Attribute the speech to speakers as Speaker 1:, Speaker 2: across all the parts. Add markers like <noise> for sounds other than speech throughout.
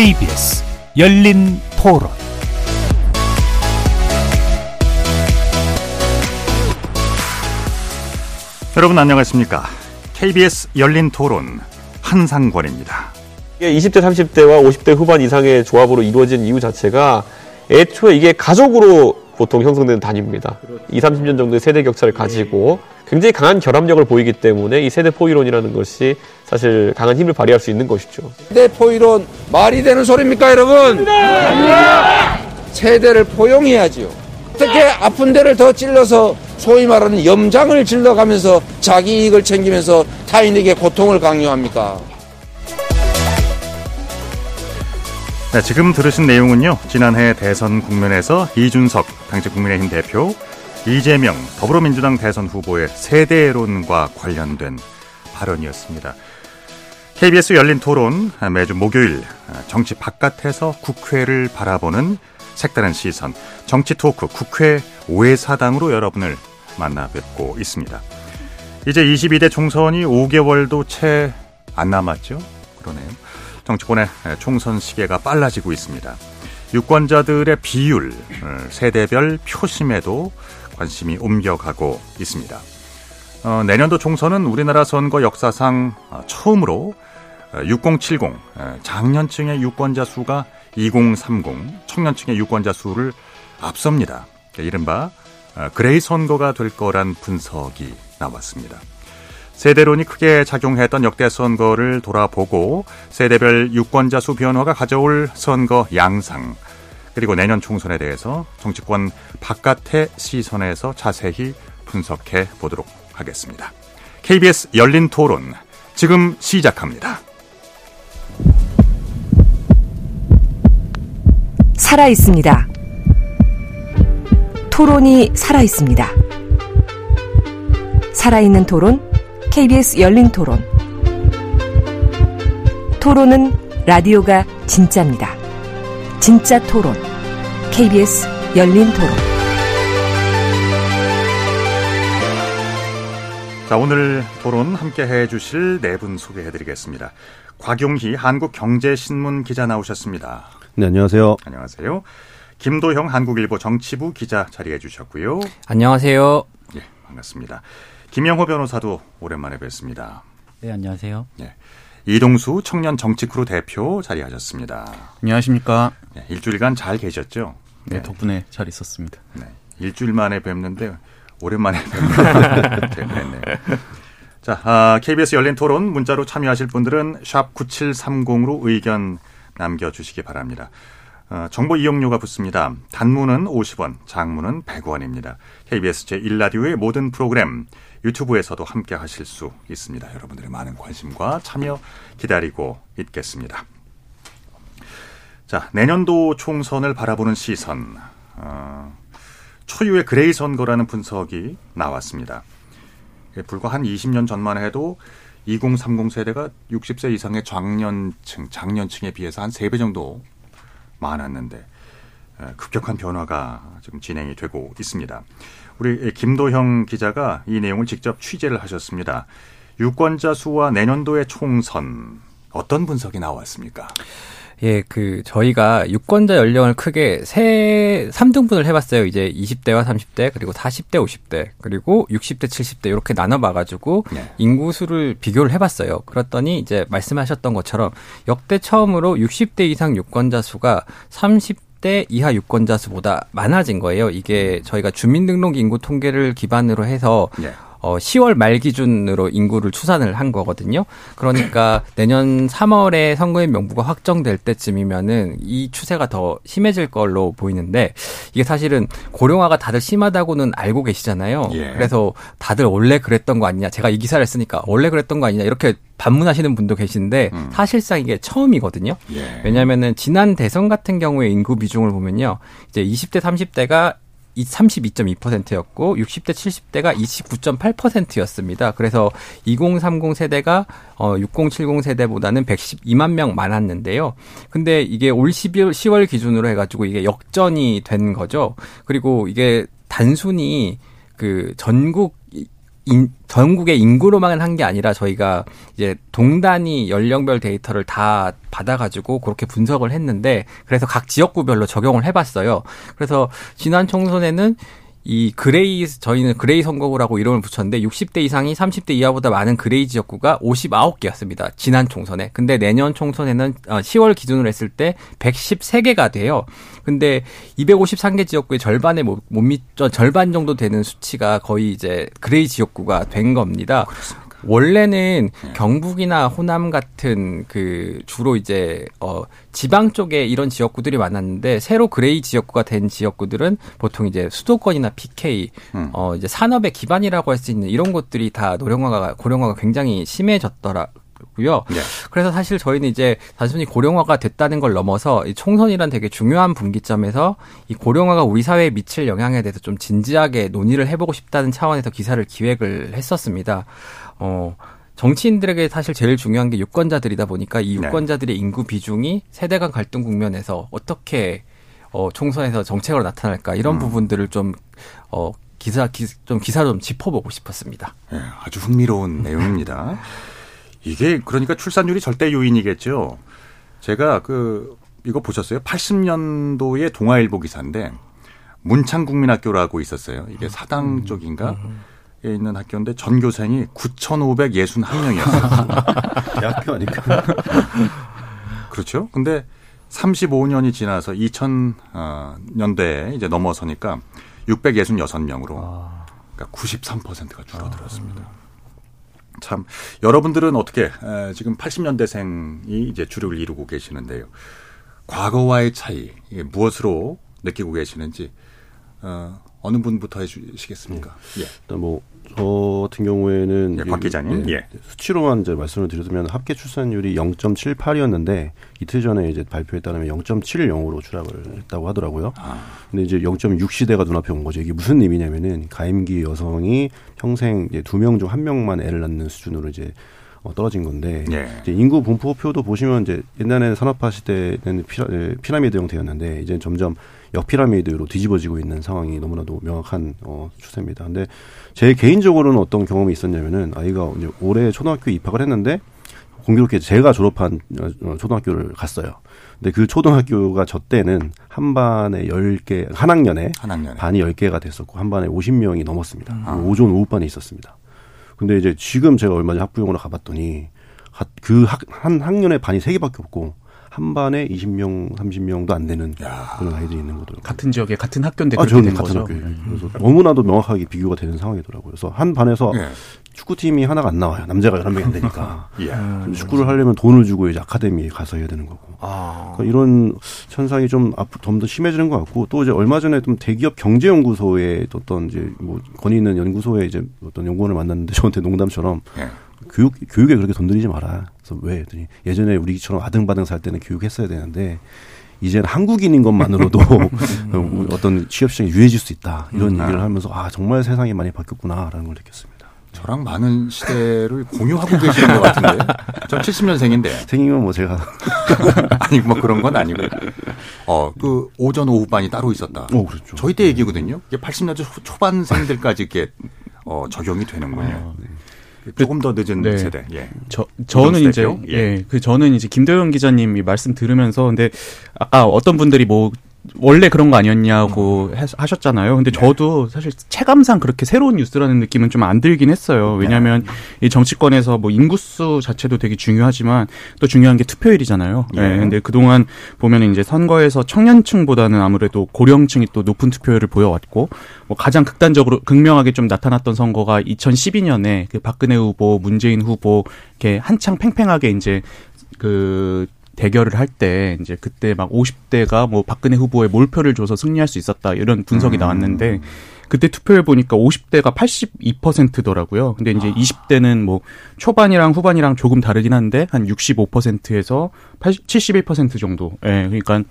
Speaker 1: KBS 열린 토론 여러분 안녕하십니까? KBS 열린 토론 한상권입니다.
Speaker 2: 20대, 30대와 50대 후반 이상의 조합으로 이루어진 이유 자체가 애초에 이게 가족으로 보통 형성되는 단위입니다. 20, 30년 정도의 세대 격차를 가지고 굉장히 강한 결합력을 보이기 때문에 이 세대 포 이론이라는 것이 사실 강한 힘을 발휘할 수 있는 것이죠.
Speaker 3: 세대 포 이론 말이 되는 소리입니까, 여러분? 세대를 포용해야지요. 어떻게 아픈 데를 더 찔러서 소위 말하는 염장을 질러가면서 자기 이익을 챙기면서 타인에게 고통을 강요합니까?
Speaker 1: 네, 지금 들으신 내용은요. 지난해 대선 국면에서 이준석 당시 국민의힘 대표, 이재명 더불어민주당 대선 후보의 세대론과 관련된 발언이었습니다. KBS 열린 토론 매주 목요일 정치 바깥에서 국회를 바라보는 색다른 시선 정치 토크 국회 오해사당으로 여러분을 만나 뵙고 있습니다. 이제 22대 총선이 5개월도 채 안 남았죠? 그러네요. 정치권의 총선 시계가 빨라지고 있습니다. 유권자들의 비율, 세대별 표심에도 관심이 옮겨가고 있습니다. 어, 내년도 총선은 우리나라 선거 역사상 처음으로 6070 장년층의 유권자 수가 2030 청년층의 유권자 수를 앞섭니다. 이른바 그레이 선거가 될 거란 분석이 나왔습니다. 세대론이 크게 작용했던 역대 선거를 돌아보고 세대별 유권자 수 변화가 가져올 선거 양상 그리고 내년 총선에 대해서 정치권 바깥의 시선에서 자세히 분석해 보도록 하겠습니다. KBS 열린 토론 지금 시작합니다.
Speaker 4: 살아 있습니다. 토론이 살아 있습니다. 살아있는 토론 KBS 열린 토론. 토론은 라디오가 진짜입니다. 진짜 토론. KBS 열린 토론.
Speaker 1: 자, 오늘 토론 함께 해 주실 네 분 소개해 드리겠습니다. 곽용희 한국경제신문 기자 나오셨습니다.
Speaker 5: 네, 안녕하세요.
Speaker 1: 안녕하세요. 김도형 한국일보 정치부 기자 자리해 주셨고요.
Speaker 6: 안녕하세요.
Speaker 1: 예, 반갑습니다. 김영호 변호사도 오랜만에 뵙습니다.
Speaker 6: 네, 안녕하세요.
Speaker 1: 예. 이동수 청년 정치크루 대표 자리하셨습니다.
Speaker 7: 안녕하십니까.
Speaker 1: 예, 일주일간 잘 계셨죠?
Speaker 7: 네, 네, 덕분에 잘 있었습니다.
Speaker 1: 네. 일주일 만에 뵙는데 오랜만에 뵙네요. <laughs> 자, 아, KBS 열린 토론 문자로 참여하실 분들은 샵 9730으로 의견 남겨주시기 바랍니다. 어, 정보 이용료가 붙습니다. 단문은 50원, 장문은 100원입니다. KBS 제1라디오의 모든 프로그램 유튜브에서도 함께 하실 수 있습니다. 여러분들의 많은 관심과 참여 기다리고 있겠습니다. 자, 내년도 총선을 바라보는 시선. 어, 초유의 그레이 선거라는 분석이 나왔습니다. 불과 한 20년 전만 해도 2030 세대가 60세 이상의 장년층, 장년층에 비해서 한 3배 정도 많았는데 급격한 변화가 지금 진행이 되고 있습니다. 우리 김도형 기자가 이 내용을 직접 취재를 하셨습니다. 유권자 수와 내년도의 총선 어떤 분석이 나왔습니까?
Speaker 6: 예, 그 저희가 유권자 연령을 크게 세 3등분을 해 봤어요. 이제 20대와 30대, 그리고 40대, 50대, 그리고 60대, 70대 이렇게 나눠 봐 가지고 네. 인구 수를 비교를 해 봤어요. 그랬더니 이제 말씀하셨던 것처럼 역대 처음으로 60대 이상 유권자 수가 30 대 이하 유권자 수보다 많아진 거예요. 이게 저희가 주민등록 인구 통계를 기반으로 해서 네. 어 10월 말 기준으로 인구를 추산을 한 거거든요. 그러니까 내년 3월에 선거인 명부가 확정될 때쯤이면은 이 추세가 더 심해질 걸로 보이는데 이게 사실은 고령화가 다들 심하다고는 알고 계시잖아요. 예. 그래서 다들 원래 그랬던 거 아니냐. 제가 이 기사를 쓰니까 원래 그랬던 거 아니냐 이렇게 반문하시는 분도 계신데 음. 사실상 이게 처음이거든요. 예. 왜냐하면은 지난 대선 같은 경우에 인구 비중을 보면요. 이제 20대 30대가 32.2%였고 60대 70대가 29.8%였습니다. 그래서 2030 세대가 어 6070 세대보다는 112만 명 많았는데요. 근데 이게 올 12월 10월 기준으로 해 가지고 이게 역전이 된 거죠. 그리고 이게 단순히 그 전국 인, 전국의 인구로만 한 게 아니라 저희가 이제 동단위 연령별 데이터를 다 받아가지고 그렇게 분석을 했는데 그래서 각 지역구별로 적용을 해봤어요. 그래서 지난 총선에는 이 gray 저희는 gray 선거구라고 이름을 붙였는데 60대 이상이 30대 이하보다 많은 gray 지역구가 59개였습니다. 지난 총선에. 근데 내년 총선에는 10월 어, 기준으로 했을 때 113개가 돼요. 근데 253개 지역구의 절반에 못, 못 미쳐 어, 절반 정도 되는 수치가 거의 이제 gray 지역구가 된 겁니다. 그렇습니다. 원래는 네. 경북이나 호남 같은 그 주로 이제 어 지방 쪽에 이런 지역구들이 많았는데 새로 그레이 지역구가 된 지역구들은 보통 이제 수도권이나 PK 음. 어 이제 산업의 기반이라고 할 수 있는 이런 곳들이 다 노령화가 고령화가 굉장히 심해졌더라 고요. 네. 그래서 사실 저희는 이제 단순히 고령화가 됐다는 걸 넘어서 이 총선이란 되게 중요한 분기점에서 이 고령화가 우리 사회에 미칠 영향에 대해서 좀 진지하게 논의를 해보고 싶다는 차원에서 기사를 기획을 했었습니다. 어, 정치인들에게 사실 제일 중요한 게 유권자들이다 보니까 이 네. 유권자들의 네. 인구 비중이 세대 간 갈등 국면에서 어떻게 어, 총선에서 정책으로 나타날까 이런 음. 부분들을 좀 어, 기사 기, 좀 기사로 좀 짚어보고 싶었습니다.
Speaker 1: 네, 아주 흥미로운 <laughs> 내용입니다. 이게 그러니까 출산율이 절대 요인이겠죠. 제가 그 이거 보셨어요? 80년도에 동아일보 기사인데 문창국민학교라고 있었어요. 이게 사당 음. 쪽인가? 음. 에 있는 학교인데 전교생이 9,561명이었어요.
Speaker 5: 대학교 아니까.
Speaker 1: 그렇죠. 근데 35년이 지나서 2000년대에 이제 넘어서니까 666명으로 그러니까 93%가 줄어들었습니다. 참 여러분들은 어떻게 에, 지금 80년대생이 이제 주력을 이루고 계시는데요. 과거와의 차이 무엇으로 느끼고 계시는지 어, 어느 분부터 해주시겠습니까?
Speaker 5: 예. 일단 뭐, 저 같은 경우에는.
Speaker 1: 예, 박 기자님.
Speaker 5: 예. 수치로만 이제 말씀을 드리자면 합계 출산율이 0.78이었는데 이틀 전에 이제 발표에 따르면 0.70으로 추락을 했다고 하더라고요. 아. 근데 이제 0.6 시대가 눈앞에 온 거죠. 이게 무슨 의미냐면은 가임기 여성이 평생 이제 두 명 중 한 명만 애를 낳는 수준으로 이제 어, 떨어진 건데 예. 이제 인구 분포표도 보시면 이제 옛날에는 산업화 시대는 피라, 피라미드 형태였는데 이제 점점 역피라미드로 뒤집어지고 있는 상황이 너무나도 명확한 어, 추세입니다. 근데 제 개인적으로는 어떤 경험이 있었냐면은 아이가 이제 올해 초등학교 입학을 했는데 공교롭게 제가 졸업한 어, 초등학교를 갔어요. 근데 그 초등학교가 저 때는 한 반에 열개한 학년에, 한 학년에. 반이 열개가 됐었고 한 반에 오십 명이 넘었습니다. 음. 아. 오전 오후반에 있었습니다. 근데 이제 지금 제가 얼마 전에 학부형으로 가봤더니 그 학, 한 학년에 반이 세개밖에 없고 한 반에 20명, 30명도 안 되는 야. 그런 아이들이 있는 거더라고요.
Speaker 7: 같은 지역에 같은 학교인데
Speaker 5: 아, 저는 같은 거죠? 학교예요. 음. 그래서 너무나도 명확하게 비교가 되는 상황이더라고요. 그래서 한 반에서 예. 축구팀이 하나가 안 나와요. 남자가 11명이 안 되니까. <laughs> 예. 축구를 하려면 돈을 주고 이제 아카데미에 가서 해야 되는 거고. 아. 그러니까 이런 현상이 좀 앞으로 좀더 심해지는 것 같고 또 이제 얼마 전에 좀 대기업 경제연구소에 어떤 이제 뭐 권위 있는 연구소에 이제 어떤 연구원을 만났는데 저한테 농담처럼 예. 교육 교육에 그렇게 돈 들이지 마라. 그래서 왜? 했더니 예전에 우리처럼 아등바등 살 때는 교육했어야 되는데 이제는 한국인인 것만으로도 <laughs> 어떤 취업 시장이 유해질 수 있다. 이런 음, 얘기를 하면서 아 정말 세상이 많이 바뀌었구나라는 걸 느꼈습니다.
Speaker 1: 저랑 많은 시대를 공유하고 계시는 것 같은데. 저 70년생인데.
Speaker 5: 생이면 뭐 제가. <laughs>
Speaker 1: 아니, 뭐 그런 건 아니고요. 어, 그 오전 오후반이 따로 있었다.
Speaker 5: 어, 그렇죠.
Speaker 1: 저희 때 얘기거든요. 이게 80년대 초반생들까지 이렇게 어, 적용이 되는군요. 아, 네. 조금 더 늦은 네. 세대. 예.
Speaker 7: 저 저는 이제 예. 예. 그 저는 이제 김도영 기자님이 말씀 들으면서 근데 아까 어떤 분들이 뭐 원래 그런 거 아니었냐고 음. 하셨잖아요. 근데 네. 저도 사실 체감상 그렇게 새로운 뉴스라는 느낌은 좀 안 들긴 했어요. 네. 왜냐하면 네. 이 정치권에서 뭐 인구수 자체도 되게 중요하지만 또 중요한 게 투표율이잖아요. 네. 네. 근데 그동안 보면 이제 선거에서 청년층보다는 아무래도 고령층이 또 높은 투표율을 보여왔고 뭐 가장 극단적으로 극명하게 좀 나타났던 선거가 2012년에 그 박근혜 후보, 문재인 후보 이렇게 한창 팽팽하게 이제 그 대결을 할 때 이제 그때 막 50대가 뭐 박근혜 후보에 몰표를 줘서 승리할 수 있었다 이런 분석이 음. 나왔는데 그때 투표를 보니까 50대가 82%더라고요. 근데 이제 아. 20대는 뭐 초반이랑 후반이랑 조금 다르긴 한데 한 65%에서 80, 71% 정도. 예. 그러니까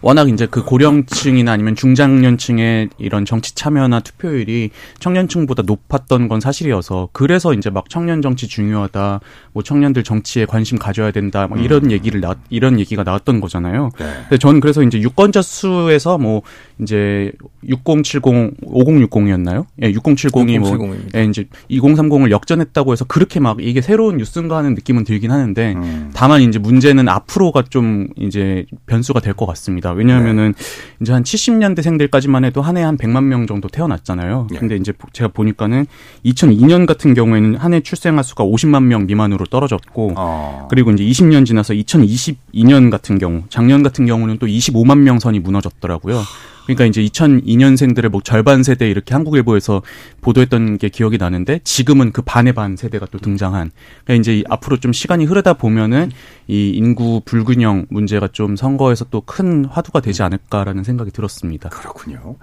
Speaker 7: 워낙 이제 그 고령층이나 아니면 중장년층의 이런 정치 참여나 투표율이 청년층보다 높았던 건 사실이어서 그래서 이제 막 청년 정치 중요하다, 뭐 청년들 정치에 관심 가져야 된다, 막 이런 음. 얘기를 나 이런 얘기가 나왔던 거잖아요. 네. 근데 저는 그래서 이제 유권자 수에서 뭐 이제 6070, 5060이었나요? 예, 6070이 6070입니다. 뭐 예, 이제 2030을 역전했다고 해서 그렇게 막 이게 새로운 뉴스인가 하는 느낌은 들긴 하는데 음. 다만 이제 문제는 앞으로가 좀 이제 변수가 될 것 같습니다. 왜냐하면은 네. 이제 한 70년대생들까지만 해도 한 해 한 100만 명 정도 태어났잖아요. 네. 근데 이제 제가 보니까는 2002년 같은 경우에는 한 해 출생아 수가 50만 명 미만으로 떨어졌고 어. 그리고 이제 20년 지나서 2022년 같은 경우 작년 같은 경우는 또 25만 명 선이 무너졌더라고요. 그러니까 이제 2002년생들의 뭐 절반 세대 이렇게 한국일보에서 보도했던 게 기억이 나는데 지금은 그 반의 반 세대가 또 등장한. 그러니까 이제 앞으로 좀 시간이 흐르다 보면은 이 인구 불균형 문제가 좀 선거에서 또 큰 화두가 되지 않을까라는 생각이 들었습니다.
Speaker 1: 그렇군요.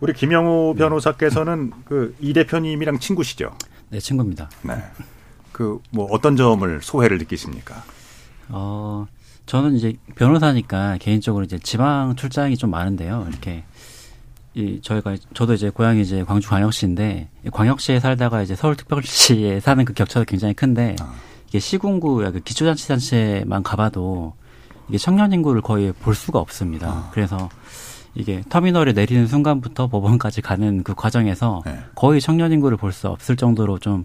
Speaker 1: 우리 김영우 변호사께서는 그 이 대표님이랑 친구시죠?
Speaker 8: 네, 친구입니다. 네.
Speaker 1: 그 뭐 어떤 점을 소회를 느끼십니까?
Speaker 8: 어, 저는 이제 변호사니까 개인적으로 이제 지방 출장이 좀 많은데요. 이렇게 이 저희가 저도 이제 고향이 이제 광주 광역시인데 광역시에 살다가 이제 서울특별시에 <laughs> 사는 그 격차가 굉장히 큰데 아. 이게 시군구 그 기초자치단체만 가봐도 이게 청년 인구를 거의 볼 수가 없습니다. 아. 그래서 이게 터미널에 내리는 순간부터 법원까지 가는 그 과정에서 네. 거의 청년 인구를 볼 수 없을 정도로 좀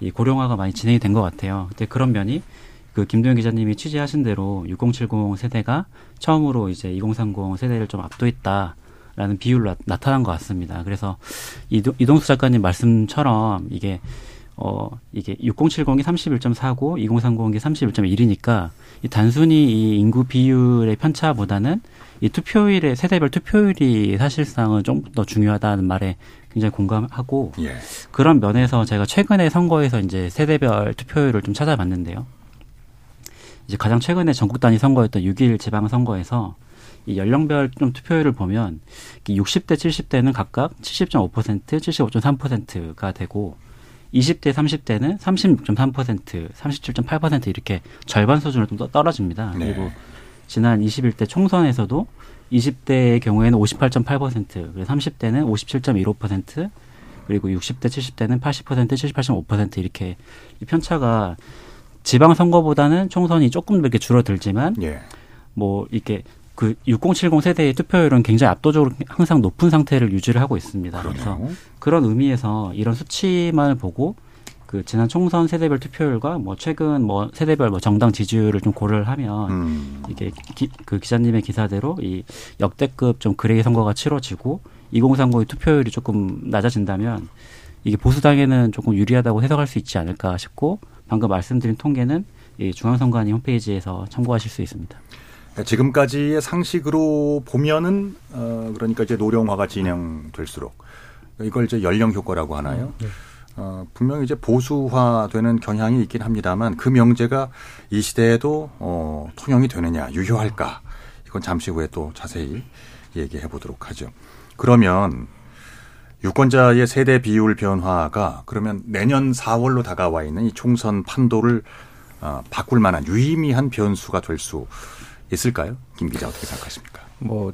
Speaker 8: 이 고령화가 많이 진행이 된 것 같아요. 근데 그런 면이 그 김도현 기자님이 취재하신 대로 6070 세대가 처음으로 이제 2030 세대를 좀 압도했다. 라는 비율로 나, 타난 것 같습니다. 그래서 이동, 이동수 작가님 말씀처럼 이게 어 이게 6070이 31.4고 2030이 31.1이니까 이 단순히 이 인구 비율의 편차보다는 이 투표율의 세대별 투표율이 사실상은 좀 더 중요하다는 말에 굉장히 공감하고 예. 그런 면에서 제가 최근에 선거에서 이제 세대별 투표율을 좀 찾아봤는데요. 이제 가장 최근에 전국 단위 선거였던 6일 지방 선거에서 이 연령별 좀 투표율을 보면 60대, 70대는 각각 70.5%, 75.3%가 되고 20대, 30대는 36.3%, 37.8% 이렇게 절반 수준으로 좀 떨어집니다. 네. 그리고 지난 21대 총선에서도 20대의 경우에는 58.8%, 그리고 30대는 57.15%, 그리고 60대, 70대는 80%, 78.5% 이렇게 편차가 지방 선거보다는 총선이 조금 이렇게 줄어들지만 예. 뭐 이렇게 그 6070 세대의 투표율은 굉장히 압도적으로 항상 높은 상태를 유지를 하고 있습니다. 그러네요. 그래서 그런 의미에서 이런 수치만을 보고 그 지난 총선 세대별 투표율과 뭐 최근 뭐 세대별 뭐 정당 지지율을 좀 고려를 하면 음. 이게 기, 그 기자님의 기사대로 이 역대급 좀 그레이 선거가 치러지고 2030의 투표율이 조금 낮아진다면 이게 보수당에는 조금 유리하다고 해석할 수 있지 않을까 싶고 방금 말씀드린 통계는 이 중앙선관위 홈페이지에서 참고하실 수 있습니다.
Speaker 1: 지금까지의 상식으로 보면은 어 그러니까 이제 노령화가 진행될수록 이걸 이제 연령 효과라고 하나요? 네. 어 분명히 이제 보수화되는 경향이 있긴 합니다만 그 명제가 이 시대에도 어 통용이 되느냐 유효할까 이건 잠시 후에 또 자세히 얘기해 보도록 하죠. 그러면 유권자의 세대 비율 변화가 그러면 내년 4월로 다가와 있는 이 총선 판도를 어, 바꿀 만한 유의미한 변수가 될 수 있을까요? 김 기자 어떻게 생각하십니까?
Speaker 6: 뭐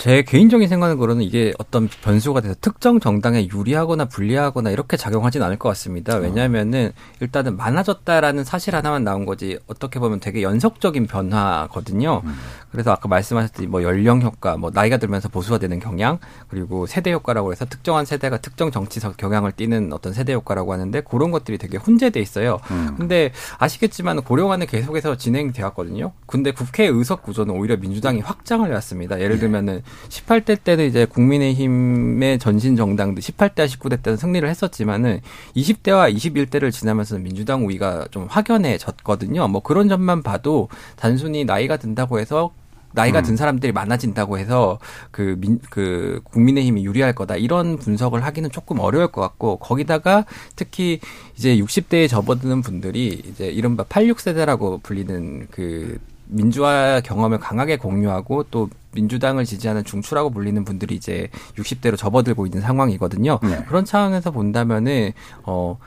Speaker 6: 제 개인적인 생각으로는 이게 어떤 변수가 돼서 특정 정당에 유리하거나 불리하거나 이렇게 작용하진 않을 것 같습니다. 어. 왜냐하면은 일단은 많아졌다라는 사실 하나만 나온 거지 어떻게 보면 되게 연속적인 변화거든요. 음. 그래서 아까 말씀하셨듯이 뭐 연령 효과, 뭐 나이가 들면서 보수화되는 경향, 그리고 세대 효과라고 해서 특정한 세대가 특정 정치적 경향을 띠는 어떤 세대 효과라고 하는데 그런 것들이 되게 혼재돼 있어요. 음. 근데 아시겠지만 고령화는 계속해서 진행되었거든요. 이 근데 국회 의석 구조는 오히려 민주당이 확장을 해왔습니다. 예를 예. 들면은 18대 때는 이제 국민의힘의 전신 정당들 18대, 19대 때는 승리를 했었지만은 20대와 21대를 지나면서 민주당 우위가 좀 확연해졌거든요. 뭐 그런 점만 봐도 단순히 나이가 든다고 해서 나이가 음. 든 사람들이 많아진다고 해서 그 민, 그 국민의힘이 유리할 거다 이런 분석을 하기는 조금 어려울 것 같고 거기다가 특히 이제 60대에 접어드는 분들이 이제 이른바 86세대라고 불리는 그 민주화 경험을 강하게 공유하고 또 민주당을 지지하는 중추라고 불리는 분들이 이제 60대로 접어들고 있는 상황이거든요. 네. 그런 상황에서 본다면은 어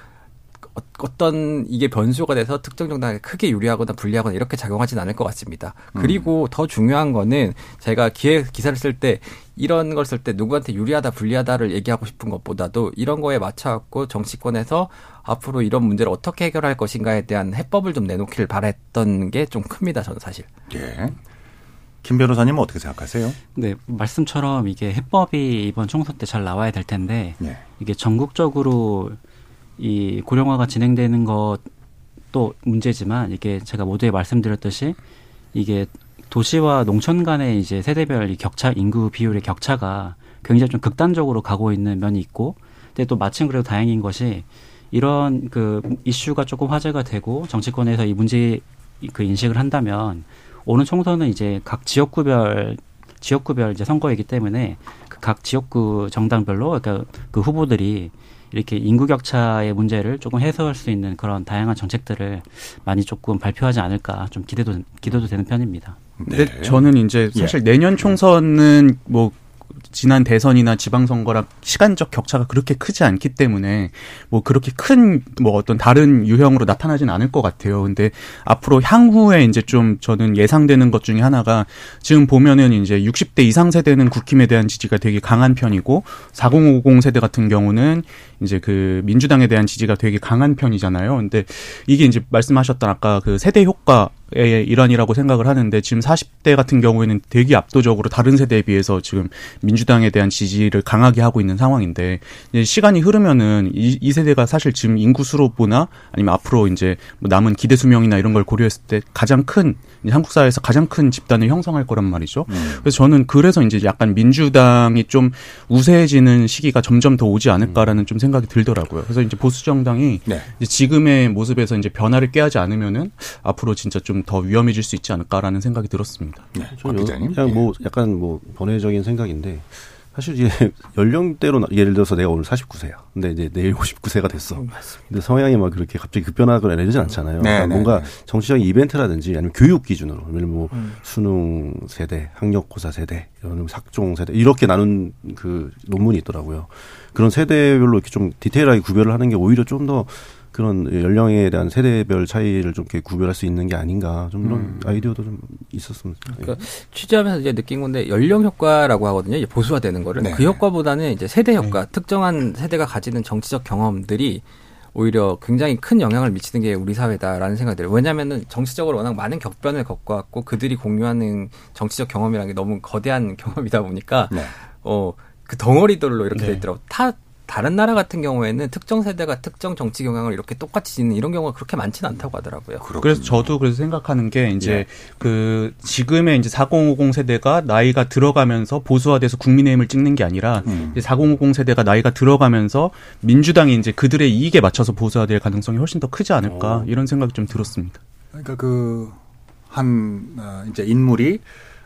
Speaker 6: 어, 어떤 이게 변수가 돼서 특정 정당에 크게 유리하거나 불리하거나 이렇게 작용하진 않을 것 같습니다. 그리고 음. 더 중요한 거는 제가 기획 기사를 쓸 때 이런 걸 쓸 때 누구한테 유리하다 불리하다를 얘기하고 싶은 것보다도 이런 거에 맞춰갖고 정치권에서 앞으로 이런 문제를 어떻게 해결할 것인가에 대한 해법을 좀 내놓기를 바랬던 게 좀 큽니다. 저는 사실.
Speaker 1: 예. 김 변호사님은 어떻게 생각하세요?
Speaker 8: 네, 말씀처럼 이게 해법이 이번 총선 때 잘 나와야 될 텐데 네. 이게 전국적으로 이 고령화가 진행되는 것도 문제지만 이게 제가 모두에 말씀드렸듯이 이게 도시와 농촌 간의 이제 세대별 이 격차 인구 비율의 격차가 굉장히 좀 극단적으로 가고 있는 면이 있고 근데 또 마침 그래도 다행인 것이 이런 그 이슈가 조금 화제가 되고 정치권에서 이 문제 그 인식을 한다면 오는 총선은 이제 각 지역구별 지역구별 이제 선거이기 때문에 그각 지역구 정당별로 그러니까 그 후보들이 이렇게 인구 격차의 문제를 조금 해소할 수 있는 그런 다양한 정책들을 많이 조금 발표하지 않을까 좀 기대도 기대도 되는 편입니다.
Speaker 7: 네. 근데 저는 이제 사실 예. 내년 총선은 뭐 지난 대선이나 지방선거랑 시간적 격차가 그렇게 크지 않기 때문에 뭐 그렇게 큰 뭐 어떤 다른 유형으로 나타나진 않을 것 같아요. 근데 앞으로 향후에 이제 좀 저는 예상되는 것 중에 하나가 지금 보면은 이제 60대 이상 세대는 국힘에 대한 지지가 되게 강한 편이고 4050 세대 같은 경우는 이제 그 민주당에 대한 지지가 되게 강한 편이잖아요. 근데 이게 이제 말씀하셨던 아까 그 세대 효과 의 일환이라고 생각을 하는데 지금 40대 같은 경우에는 되게 압도적으로 다른 세대에 비해서 지금 민주당에 대한 지지를 강하게 하고 있는 상황인데 시간이 흐르면은 이, 이 세대가 사실 지금 인구 수로 보나 아니면 앞으로 이제 뭐 남은 기대 수명이나 이런 걸 고려했을 때 가장 큰 한국 사회에서 가장 큰 집단을 형성할 거란 말이죠. 음. 그래서 저는 그래서 이제 약간 민주당이 좀 우세해지는 시기가 점점 더 오지 않을까라는 음. 좀 생각이 들더라고요. 그래서 이제 보수 정당이 네. 이제 지금의 모습에서 이제 변화를 깨하지 않으면은 앞으로 진짜 좀더 위험해질 수 있지 않을까라는 생각이 들었습니다.
Speaker 5: 네. 기자님. 그냥 뭐 약간 뭐 번외적인 생각인데 사실 이제 <laughs> 연령대로 예를 들어서 내가 오늘 49세야. 근데 이제 내일 59세가 됐어. 음, 맞습니다. 근데 성향이 막 그렇게 갑자기 급변하거나 이러진 않잖아요. 네, 그러니까 네, 뭔가 네. 정치적인 이벤트라든지 아니면 교육 기준으로 예를 뭐 음. 수능 세대, 학력고사 세대, 이런 삭종 세대 이렇게 나눈 그 논문이 있더라고요. 그런 세대별로 이렇게 좀 디테일하게 구별을 하는 게 오히려 좀더 그런 연령에 대한 세대별 차이를 좀 이렇게 구별할 수 있는 게 아닌가 좀 이런 음. 아이디어도 좀 있었으면
Speaker 6: 그러니까 취재하면서 이제 느낀 건데 연령 효과라고 하거든요. 이제 보수화되는 거를 네. 그 효과보다는 이제 세대 효과, 네. 특정한 세대가 가지는 정치적 경험들이 오히려 굉장히 큰 영향을 미치는 게 우리 사회다라는 생각이 들어요. 왜냐하면은 정치적으로 워낙 많은 격변을 겪어왔고 그들이 공유하는 정치적 경험이라는 게 너무 거대한 <laughs> 경험이다 보니까 네. 어그 덩어리들로 이렇게 네. 돼 있더라고. 타 다른 나라 같은 경우에는 특정 세대가 특정 정치 경향을 이렇게 똑같이 짓는 이런 경우가 그렇게 많지는 않다고 하더라고요.
Speaker 7: 그렇군요. 그래서 저도 그래서 생각하는 게 이제 예. 그 지금의 이제 4050 세대가 나이가 들어가면서 보수화돼서 국민의힘을 찍는 게 아니라 음. 이제 4050 세대가 나이가 들어가면서 민주당이 이제 그들의 이익에 맞춰서 보수화될 가능성이 훨씬 더 크지 않을까 오. 이런 생각이 좀 들었습니다.
Speaker 1: 그러니까 그한 어, 이제 인물이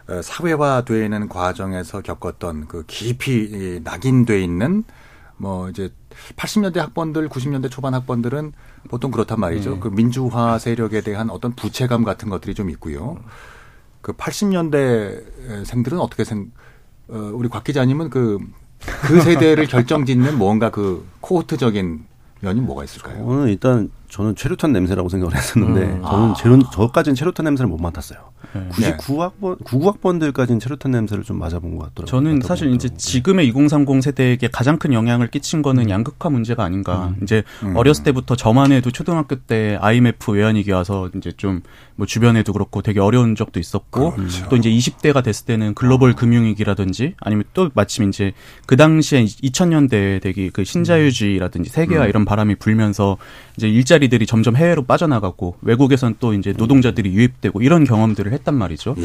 Speaker 1: 어, 사회화되는 과정에서 겪었던 그 깊이 낙인돼 있는 뭐 이제 80년대 학번들, 90년대 초반 학번들은 보통 그렇단 말이죠. 네. 그 민주화 세력에 대한 어떤 부채감 같은 것들이 좀 있고요. 그 80년대 생들은 어떻게 생, 어, 우리 곽 기자님은 그, 그 세대를 결정 짓는 뭔가 그 코호트적인 면이 뭐가 있을까요?
Speaker 5: 저는 일단 저는 최루탄 냄새라고 생각을 했었는데 음. 저는 아. 제로, 저까지는 최루탄 냄새를 못 맡았어요. 네. 99학번 99학번들까지는 최루탄 냄새를 좀 맞아본 것 같더라고요.
Speaker 7: 저는 사실 이제 지금의 2030 세대에게 가장 큰 영향을 끼친 거는 음. 양극화 문제가 아닌가. 음. 이제 음. 어렸을 때부터 저만 해도 초등학교 때 IMF 외환위기 와서 이제 좀 뭐 주변에도 그렇고 되게 어려운 적도 있었고 그렇죠. 또 이제 20대가 됐을 때는 글로벌 금융위기라든지 아니면 또 마침 이제 그 당시에 2000년대에 되게 그 신자유주의라든지 세계화 음. 이런 바람이 불면서 이제 일자리들이 점점 해외로 빠져나가고 외국에선 또 이제 노동자들이 유입되고 이런 경험들을 했단 말이죠.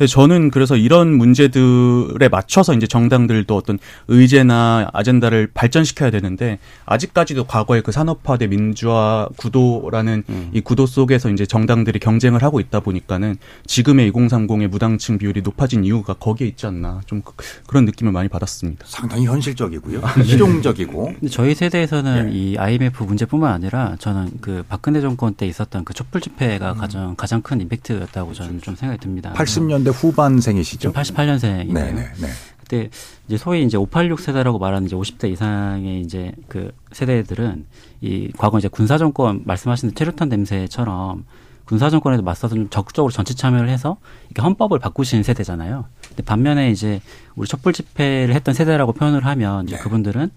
Speaker 7: 예. 저는 그래서 이런 문제들에 맞춰서 이제 정당들도 어떤 의제나 아젠다를 발전시켜야 되는데 아직까지도 과거의 그 산업화대 민주화 구도라는 음. 이 구도 속에서 이제 정당들이 경쟁을 하고 있다 보니까는 지금의 2030의 무당층 비율이 높아진 이유가 거기에 있지 않나 좀 그, 그런 느낌을 많이 받았습니다.
Speaker 1: 상당히 현실적이고요. 실용적이고.
Speaker 8: 근데 저희 세대에서는 예. 이 IMF 문제뿐만 아니라 저는 그 박근혜 정권 때 있었던 그 촛불 집회가 음. 가장 가장 큰 임팩트였다고 저는 좀 생각이 듭니다.
Speaker 1: 80년대 후반생이시죠?
Speaker 8: 88년생인데요. 네, 네, 네. 근데 이제 소위 이제 586 세대라고 말하는 이제 50대 이상의 이제 그 세대들은 이 과거 이제 군사 정권 말씀하신 체류탄 냄새처럼 군사 정권에도 맞서서 좀 적극적으로 정치 참여를 해서 이렇게 헌법을 바꾸신 세대잖아요. 근데 반면에 이제 우리 촛불 집회를 했던 세대라고 표현을 하면 이제
Speaker 1: 네.
Speaker 8: 그분들은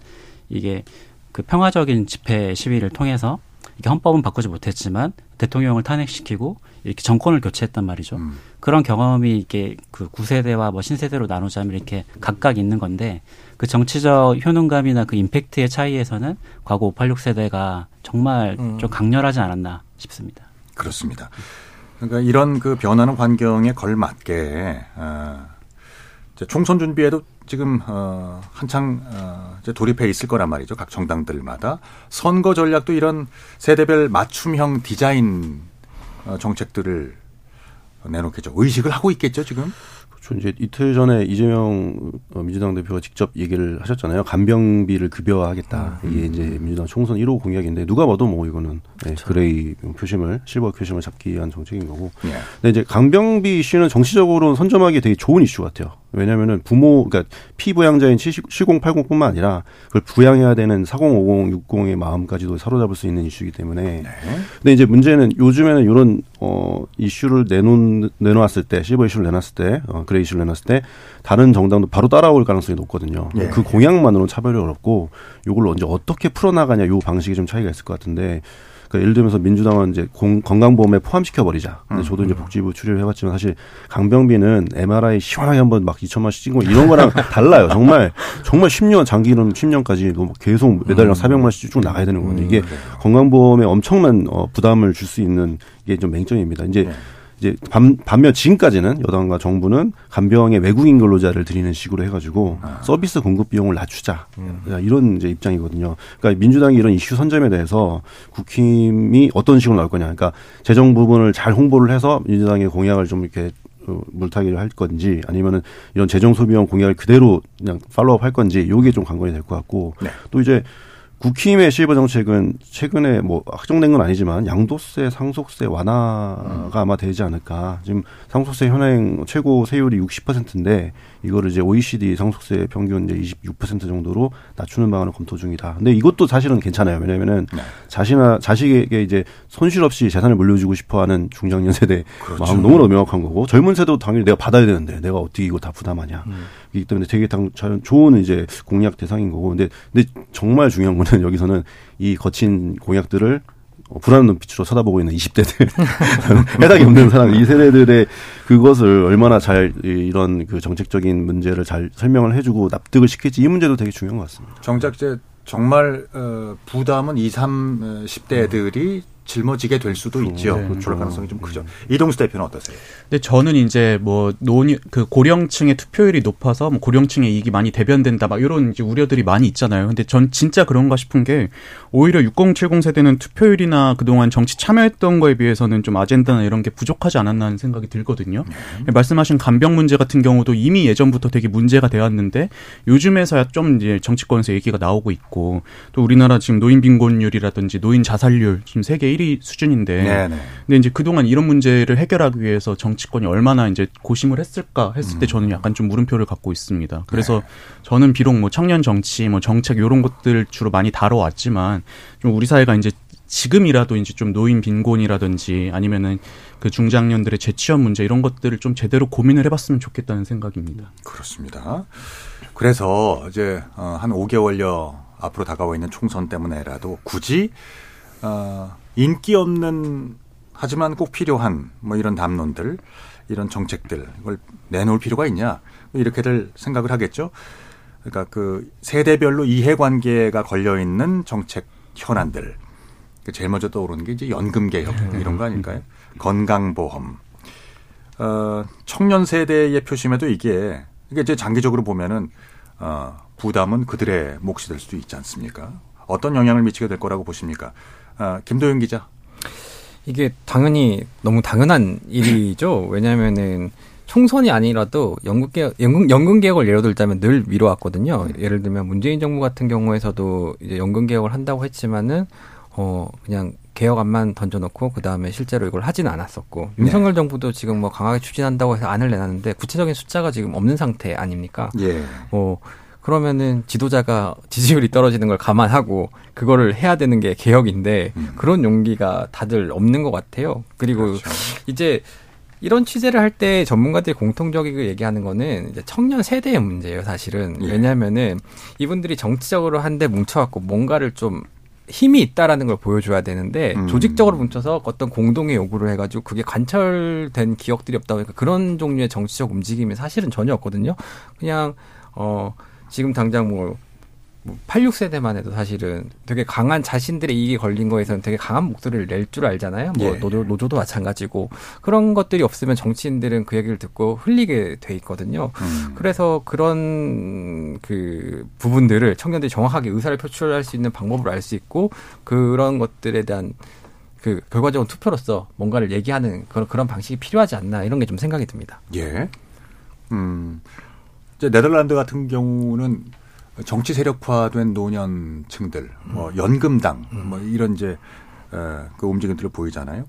Speaker 8: 이게 그 평화적인 집회 시위를 통해서 이게 헌법은 바꾸지 못했지만 대통령을 탄핵시키고 이렇게 정권을 교체했단 말이죠.
Speaker 1: 음.
Speaker 8: 그런 경험이 이게 그 구세대와 뭐 신세대로 나누자면 이렇게 각각 있는 건데 그 정치적 효능감이나 그 임팩트의 차이에서는 과거 586 세대가 정말
Speaker 1: 음.
Speaker 8: 좀 강렬하지 않았나 싶습니다.
Speaker 1: 그렇습니다. 그러니까 이런 그 변하는 환경에 걸맞게 어, 이제 총선 준비에도 지금 어, 한창 어, 이제 돌입해 있을 거란 말이죠. 각 정당들마다 선거 전략도 이런 세대별 맞춤형 디자인 어, 정책들을 내놓겠죠. 의식을 하고 있겠죠 지금.
Speaker 5: 그렇죠. 이제 이틀 전에 이재명 어, 민주당 대표가 직접 얘기를 하셨잖아요. 간병비를 급여화하겠다. 이게 이제 민주당 총선 1호 공약인데 누가 봐도 뭐 이거는 네, gray 표심을 실버 표심을 잡기 위한 정책인 거고.
Speaker 1: 예.
Speaker 5: 근데 이제 강병비 이슈는 정치적으로 선점하기 되게 좋은 이슈 같아요. 왜냐면은 부모, 그러니까 피부양자인 70, 7080뿐만 아니라 그걸 부양해야 되는 4050, 60의 마음까지도 사로잡을 수 있는 이슈이기 때문에. 근데 이제 문제는 요즘에는 이런 어 이슈를 내놓 내놓았을 때 실버 이슈를 내놨을 때 어, 그레이 이슈를 내놨을 때 다른 정당도 바로 따라올 가능성이 높거든요.
Speaker 1: 예.
Speaker 5: 그 공약만으로는 차별이 어렵고 요걸 언제 어떻게 풀어나가냐 요 방식이 좀 차이가 있을 것 같은데 그러니까 예를 들면서 민주당은 이제 공, 건강보험에 포함시켜 버리자. 근데 저도 이제 복지부 추리를 해봤지만 사실 강병비는 MRI 시원하게 한번 막 2천만 원씩 찍고 이런 거랑 <laughs> 달라요. 정말 정말 10년 장기는 10년까지 뭐 계속 매달 400만 원씩 쭉 나가야 되는 거거든요. 이게 건강보험에 엄청난 어, 부담을 줄 수 있는 이게 좀 맹점입니다. 이제 이제 반, 반면 지금까지는 여당과 정부는 간병의 외국인 근로자를 드리는 식으로 해가지고 서비스 공급 비용을 낮추자 야, 이런 이제 입장이거든요. 그러니까 민주당이 이런 이슈 선점에 대해서 국힘이 어떤 식으로 나올 거냐. 그러니까 재정 부분을 잘 홍보를 해서 민주당의 공약을 좀 이렇게 어, 물타기를 할 건지 아니면은 이런 재정 소비용 공약을 그대로 그냥 팔로우업 할 건지 요게 좀 관건이 될 것 같고
Speaker 1: 네.
Speaker 5: 또 이제 국힘의 실버 정책은 최근에 뭐 확정된 건 아니지만 양도세, 상속세 완화가 아마 되지 않을까. 지금 상속세 현행 최고 세율이 60%인데 이거를 이제 OECD 상속세 평균 이제 26% 정도로 낮추는 방안을 검토 중이다. 근데 이것도 사실은 괜찮아요. 왜냐면은
Speaker 1: 네.
Speaker 5: 자신아 자식에게 이제 손실 없이 재산을 물려주고 싶어하는 중장년 세대
Speaker 1: 그렇죠.
Speaker 5: 마음 너무나 명확한 거고 젊은 세대도 당연히 내가 받아야 되는데 내가 어떻게 이거 다 부담하냐. 이기 때문에 되게 당, 잘- 좋은 이제 공약 대상인 거고. 근데 근데 정말 중요한 거는 여기서는 이 거친 공약들을 어, 불안한 눈빛으로 쳐다보고 있는 20대들 해당이 <laughs> 없는 사람 이 세대들의 그것을 얼마나 잘 이- 이런 그 정책적인 문제를 잘 설명을 해주고 납득을 시킬지 이 문제도 되게 중요한 것 같습니다.
Speaker 1: 정작 이제 정말 어, 부담은 2, 30대들이 짊어지게 될 수도 있죠.
Speaker 5: 그렇죠.
Speaker 1: 그럴 가능성이 좀 크죠. 이동수 대표는 어떠세요?
Speaker 7: 근데 저는 이제 뭐 노년 그 고령층의 투표율이 높아서 뭐 고령층의 이익이 많이 대변된다 막 이런 이제 우려들이 많이 있잖아요. 근데 전 진짜 그런가 싶은 게 오히려 6070 세대는 투표율이나 그동안 정치 참여했던 거에 비해서는 좀 아젠다나 이런 게 부족하지 않았나 하는 생각이 들거든요. 말씀하신 간병 문제 같은 경우도 이미 예전부터 되게 문제가 되었는데 요즘에서야 좀 이제 정치권에서 얘기가 나오고 있고 또 우리나라 지금 노인 빈곤율이라든지 노인 자살률 지금 세계 1위 수준인데
Speaker 1: 네네.
Speaker 7: 근데 이제 그동안 이런 문제를 해결하기 위해서 정치권이 얼마나 이제 고심을 했을까 했을 때 저는 약간 좀 물음표를 갖고 있습니다. 그래서 저는 비록 뭐 청년 정치, 뭐 정책 이런 것들 주로 많이 다뤄왔지만 좀 우리 사회가 이제 지금이라도 이제 좀 노인 빈곤이라든지 아니면은 그 중장년들의 재취업 문제 이런 것들을 좀 제대로 고민을 해봤으면 좋겠다는 생각입니다.
Speaker 1: 그렇습니다. 그래서 이제 어, 한 5개월여 앞으로 다가와 있는 총선 때문에라도 굳이 어, 인기 없는 하지만 꼭 필요한 뭐 이런 담론들, 이런 정책들 이걸 내놓을 필요가 있냐 이렇게들 생각을 하겠죠. 그러니까 그 세대별로 이해관계가 걸려 있는 정책 현안들. 그 제일 먼저 떠오르는 게 이제 연금 개혁 이런 거 아닐까요? 건강보험. 어, 청년 세대의 표심에도 이게 이게 이제 장기적으로 보면은 어, 부담은 그들의 몫이 될 수도 있지 않습니까? 어떤 영향을 미치게 될 거라고 보십니까? 어, 김도영 기자.
Speaker 6: 이게 당연히 너무 당연한 일이죠. 왜냐하면은 총선이 아니라도 연금 개혁, 연금, 연금 개혁을 예로 들자면 늘 미뤄왔거든요. 예를 들면 문재인 정부 같은 경우에서도 이제 연금 개혁을 한다고 했지만은 어 그냥 개혁안만 던져놓고 그 다음에 실제로 이걸 하지는 않았었고 윤석열 네. 정부도 지금 뭐 강하게 추진한다고 해서 안을 내놨는데 구체적인 숫자가 지금 없는 상태 아닙니까? 예. 뭐 그러면은 지도자가 지지율이 떨어지는 걸 감안하고 그거를 해야 되는 게 개혁인데 음. 그런 용기가 다들 없는 것 같아요. 그리고 그렇죠. 이제 이런 취재를 할 때 전문가들이 공통적이게 얘기하는 거는 이제 청년 세대의 문제예요, 사실은. 예. 왜냐하면은 이분들이 정치적으로 한데 뭉쳐갖고 뭔가를 좀 힘이 있다라는 걸 보여줘야 되는데 음. 조직적으로 뭉쳐서 어떤 공동의 요구를 해가지고 그게 관철된 기억들이 없다 보니까 그런 종류의 정치적 움직임이 사실은 전혀 없거든요. 그냥 어 지금 당장 뭐 86세대만 해도 사실은 되게 강한 자신들의 이익이 걸린 거에서는 되게 강한 목소리를 낼 줄 알잖아요. 뭐 예. 노조, 노조도 마찬가지고 그런 것들이 없으면 정치인들은 그 얘기를 듣고 흘리게 돼 있거든요. 음. 그래서 그런 그 부분들을 청년들이 정확하게 의사를 표출할 수 있는 방법을 알 수 있고 그런 것들에 대한 그 결과적인 투표로서 뭔가를 얘기하는 그런 그런 방식이 필요하지 않나 이런 게 좀 생각이 듭니다.
Speaker 1: 예. 음. 네덜란드 같은 경우는 정치 세력화된 노년층들, 뭐 연금당, 뭐 이런 이제 그 움직임들을 보이잖아요.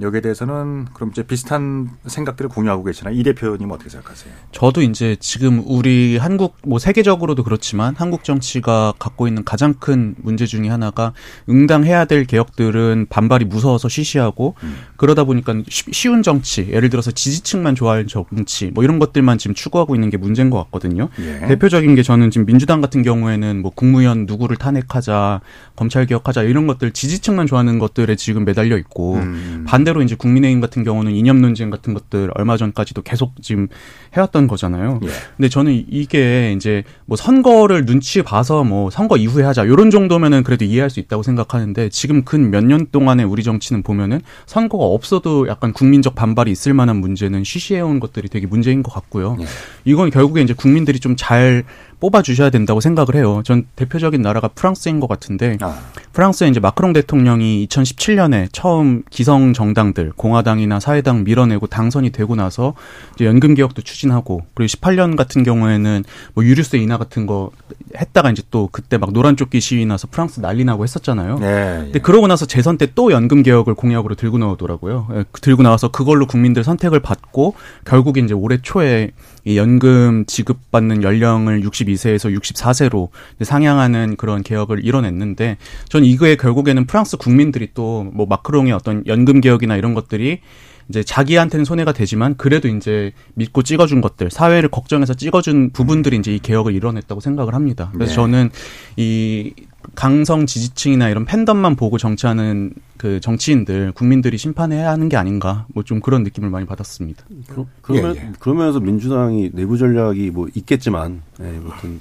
Speaker 1: 여기에 대해서는 그럼 이제 비슷한 생각들을 공유하고 계시나 이 대표님 어떻게 생각하세요?
Speaker 7: 저도 이제 지금 우리 한국 뭐 세계적으로도 그렇지만 한국 정치가 갖고 있는 가장 큰 문제 중의 하나가 응당해야 될 개혁들은 반발이 무서워서 쉬쉬하고 음. 그러다 보니까 쉬운 정치 예를 들어서 지지층만 좋아하는 정치 뭐 이런 것들만 지금 추구하고 있는 게 문제인 것 같거든요. 예. 대표적인 게 저는 지금 민주당 같은 경우에는 뭐 국무위원 누구를 탄핵하자 검찰 개혁하자 이런 것들 지지층만 좋아하는 것들에 지금 매달려 있고 음. 반대 로 이제 국민의힘 같은 경우는 이념 논쟁 같은 것들 얼마 전까지도 계속 지금 해왔던 거잖아요. 예. 근데 저는 이게 이제 뭐 선거를 눈치 봐서 뭐 선거 이후에 하자 이런 정도면은 그래도 이해할 수 있다고 생각하는데 지금 근 몇 년 동안의 우리 정치는 보면은 선거가 없어도 약간 국민적 반발이 있을 만한 문제는 쉬쉬해온 것들이 되게 문제인 것 같고요. 예. 이건 결국에 이제 국민들이 좀잘 뽑아주셔야 된다고 생각을 해요. 전 대표적인 나라가 프랑스인 것 같은데 아. 프랑스에 이제 마크롱 대통령이 2017년에 처음 기성 정당들 공화당이나 사회당 밀어내고 당선이 되고 나서 이제 연금 개혁도 추진하고 그리고 18년 같은 경우에는 뭐 유류세 인하 같은 거 했다가 이제 또 그때 막 노란 조끼 시위 나서 프랑스 난리 나고 했었잖아요. 네, 예. 근데 그러고 나서 재선 때 또 연금 개혁을 공약으로 들고 나오더라고요. 예, 들고 나와서 그걸로 국민들 선택을 받고 결국 이제 올해 초에 이 연금 지급받는 연령을 62세에서 64세로 상향하는 그런 개혁을 이뤄냈는데 전 이거에 결국에는 프랑스 국민들이 또 뭐 마크롱의 어떤 연금 개혁이나 이런 것들이 이제 자기한테는 손해가 되지만 그래도 이제 믿고 찍어준 것들 사회를 걱정해서 찍어준 부분들이 이제 이 개혁을 이뤄냈다고 생각을 합니다. 그래서 네. 저는 이 강성 지지층이나 이런 팬덤만 보고 정치하는 그 정치인들 국민들이 심판해야 하는 게 아닌가 뭐 좀 그런 느낌을 많이 받았습니다.
Speaker 5: 그, 그러면 예, 예. 그러면서 민주당이 내부 전략이 뭐 있겠지만 예, 아무튼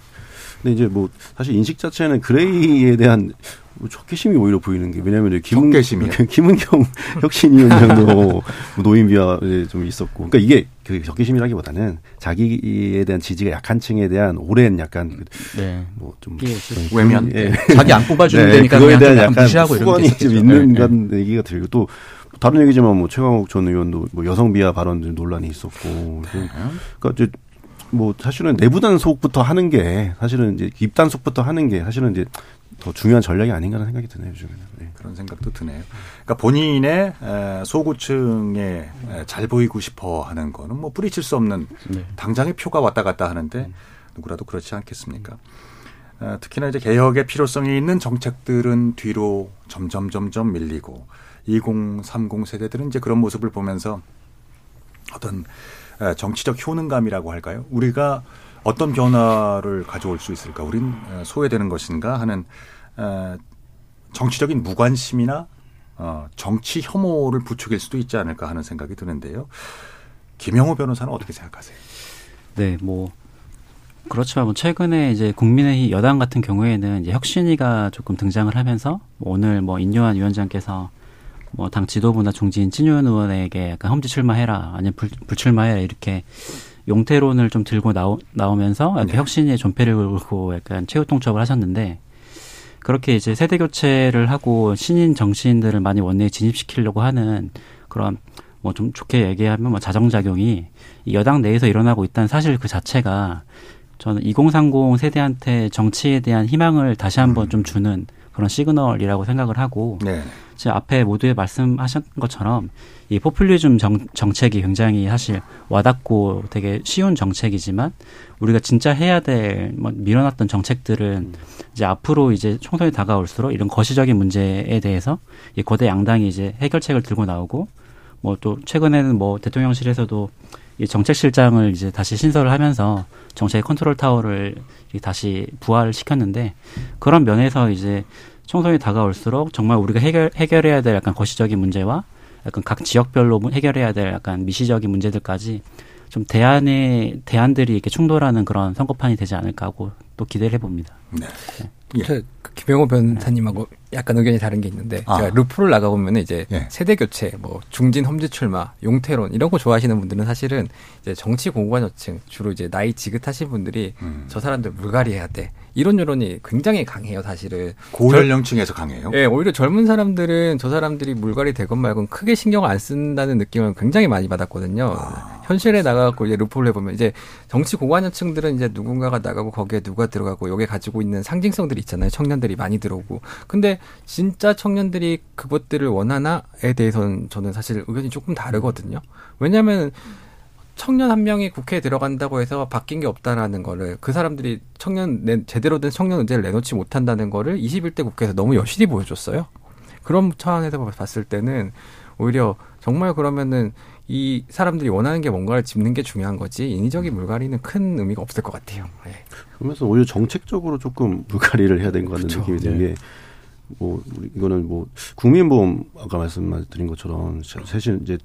Speaker 5: 근데 이제 뭐 사실 인식 자체는 그레이에 대한 뭐 적개심이 오히려 보이는 게 왜냐하면 김은 <laughs> 김은경 <laughs> 혁신위원장도 <laughs> 노인비와 좀 있었고 그러니까 이게 그 적개심이라기보다는 자기에 대한 지지가 약한 층에 대한 오랜 약간 그 네. 뭐좀
Speaker 6: 예, 외면 예.
Speaker 7: 자기 안 뽑아주는 네, 데니까
Speaker 5: 그거에 대한 약간 무시하고 이런 게좀 있는 네. 네. 얘기가 들고 또 다른 얘기지만 뭐 최강욱 전 의원도 뭐 여성 비하 발언 논란이 있었고 네. 그러니까 이제 뭐 사실은 내부 단속부터 하는 게 사실은 이제 입 단속부터 하는 게 사실은 이제 더 중요한 전략이 아닌가라는 생각이 드네요 요즘에는 네.
Speaker 1: 그런 생각도 드네요. 그러니까 본인의 소구층에 잘 보이고 싶어 하는 거는 뭐 뿌리칠 수 없는 네. 당장의 표가 왔다 갔다 하는데 누구라도 그렇지 않겠습니까? 특히나 이제 개혁의 필요성이 있는 정책들은 뒤로 점점 점점 밀리고 2030 세대들은 이제 그런 모습을 보면서 어떤 정치적 효능감이라고 할까요? 우리가 어떤 변화를 가져올 수 있을까? 우린 소외되는 것인가 하는 정치적인 무관심이나 어, 정치 혐오를 부추길 수도 있지 않을까 하는 생각이 드는데요. 김영호 변호사는 어떻게 생각하세요?
Speaker 8: 네, 뭐 그렇지만 뭐 최근에 이제 국민의힘 여당 같은 경우에는 이제 혁신위가 조금 등장을 하면서 뭐 오늘 뭐 인요한 위원장께서 뭐 당 지도부나 중진 친윤 의원에게 약간 험지 출마해라 아니면 불, 불출마해라 이렇게 용태론을 좀 들고 나오, 나오면서 약간 네. 혁신의 존폐를 걸고 약간 최후 통첩을 하셨는데 그렇게 이제 세대 교체를 하고 신인 정치인들을 많이 원내에 진입시키려고 하는 그런 뭐 좀 좋게 얘기하면 뭐 자정작용이 이 여당 내에서 일어나고 있다는 사실 그 자체가 저는 2030 세대한테 정치에 대한 희망을 다시 한번 음. 좀 주는 그런 시그널이라고 생각을 하고
Speaker 1: 네.
Speaker 8: 제 앞에 모두에 말씀하신 것처럼 이 포퓰리즘 정, 정책이 굉장히 사실 와닿고 되게 쉬운 정책이지만 우리가 진짜 해야 될 뭐 밀어놨던 정책들은 이제 앞으로 이제 총선이 다가올수록 이런 거시적인 문제에 대해서 이 거대 양당이 이제 해결책을 들고 나오고 뭐 또 최근에는 뭐 대통령실에서도 이 정책실장을 이제 다시 신설을 하면서 정책 컨트롤 타워를 다시 부활 시켰는데 그런 면에서 이제 총선이 다가올수록 정말 우리가 해결 해결해야 될 약간 거시적인 문제와 약간 각 지역별로 해결해야 될 약간 미시적인 문제들까지 좀 대안의 대안들이 이렇게 충돌하는 그런 선거판이 되지 않을까 하고 또 기대를 해봅니다.
Speaker 1: 네.
Speaker 6: 예. 저 김영호 변사님하고 약간 의견이 다른 게 있는데
Speaker 1: 아.
Speaker 6: 제가 루프를 나가 보면 이제
Speaker 1: 예.
Speaker 6: 세대 교체, 뭐 중진 험지 출마, 용태론 이런 거 좋아하시는 분들은 사실은 이제 정치 공관여층 주로 이제 나이 지긋하신 분들이
Speaker 1: 음.
Speaker 6: 저 사람들 물갈이 해야 돼 이런 여론이 굉장히 강해요 사실은.
Speaker 1: 고연령층에서 강해요.
Speaker 6: 예, 오히려 젊은 사람들은 저 사람들이 물갈이 되건 말건 크게 신경을 안 쓴다는 느낌을 굉장히 많이 받았거든요.
Speaker 1: 아.
Speaker 6: 현실에 나가고 이제 루프를 해보면 이제 정치 고관여층들은 이제 누군가가 나가고 거기에 누가 들어가고 여기 가지고 있는 상징성들이 있잖아요. 청년들이 많이 들어오고. 근데 진짜 청년들이 그것들을 원하나에 대해서는 저는 사실 의견이 조금 다르거든요. 왜냐하면 청년 한 명이 국회에 들어간다고 해서 바뀐 게 없다라는 거를 그 사람들이 청년 내, 제대로 된 청년 의제를 내놓지 못한다는 거를 21대 국회에서 너무 여실히 보여줬어요. 그런 차원에서 봤을 때는 오히려 정말 그러면은 이 사람들이 원하는 게 뭔가를 짚는 게 중요한 거지 인위적인 물갈이는 큰 의미가 없을 것 같아요. 네.
Speaker 5: 그러면서 오히려 정책적으로 조금 물갈이를 해야 되는 것 같은
Speaker 6: 그쵸.
Speaker 5: 느낌이 드는 게. 뭐 이거는 뭐 국민보험 아까 말씀드린 것처럼 사실 이제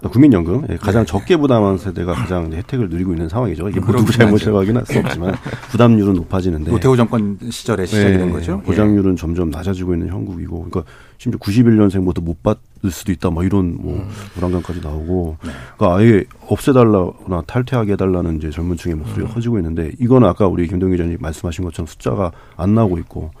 Speaker 5: 국민연금 예, 가장 적게 부담한 세대가 가장 혜택을 누리고 있는 상황이죠. 이게 뭐 누구. 잘못이라고 하기는 할수 없지만 <laughs> 부담률은 높아지는데
Speaker 1: 노태우 정권 시절에 시작이 된
Speaker 5: 네,
Speaker 1: 거죠.
Speaker 5: 보장률은 점점 낮아지고 있는 형국이고, 그러니까 심지어 91년생부터 못 받을 수도 있다, 뭐 이런 뭐
Speaker 1: 음.
Speaker 5: 불안감까지 나오고,
Speaker 1: 네.
Speaker 5: 그러니까 아예 없애달라거나 탈퇴하게 해달라는 이제 젊은층의 목소리가
Speaker 1: 음.
Speaker 5: 커지고 있는데, 이거는 아까 우리 김동 기자님 말씀하신 것처럼 숫자가 안 나오고 있고,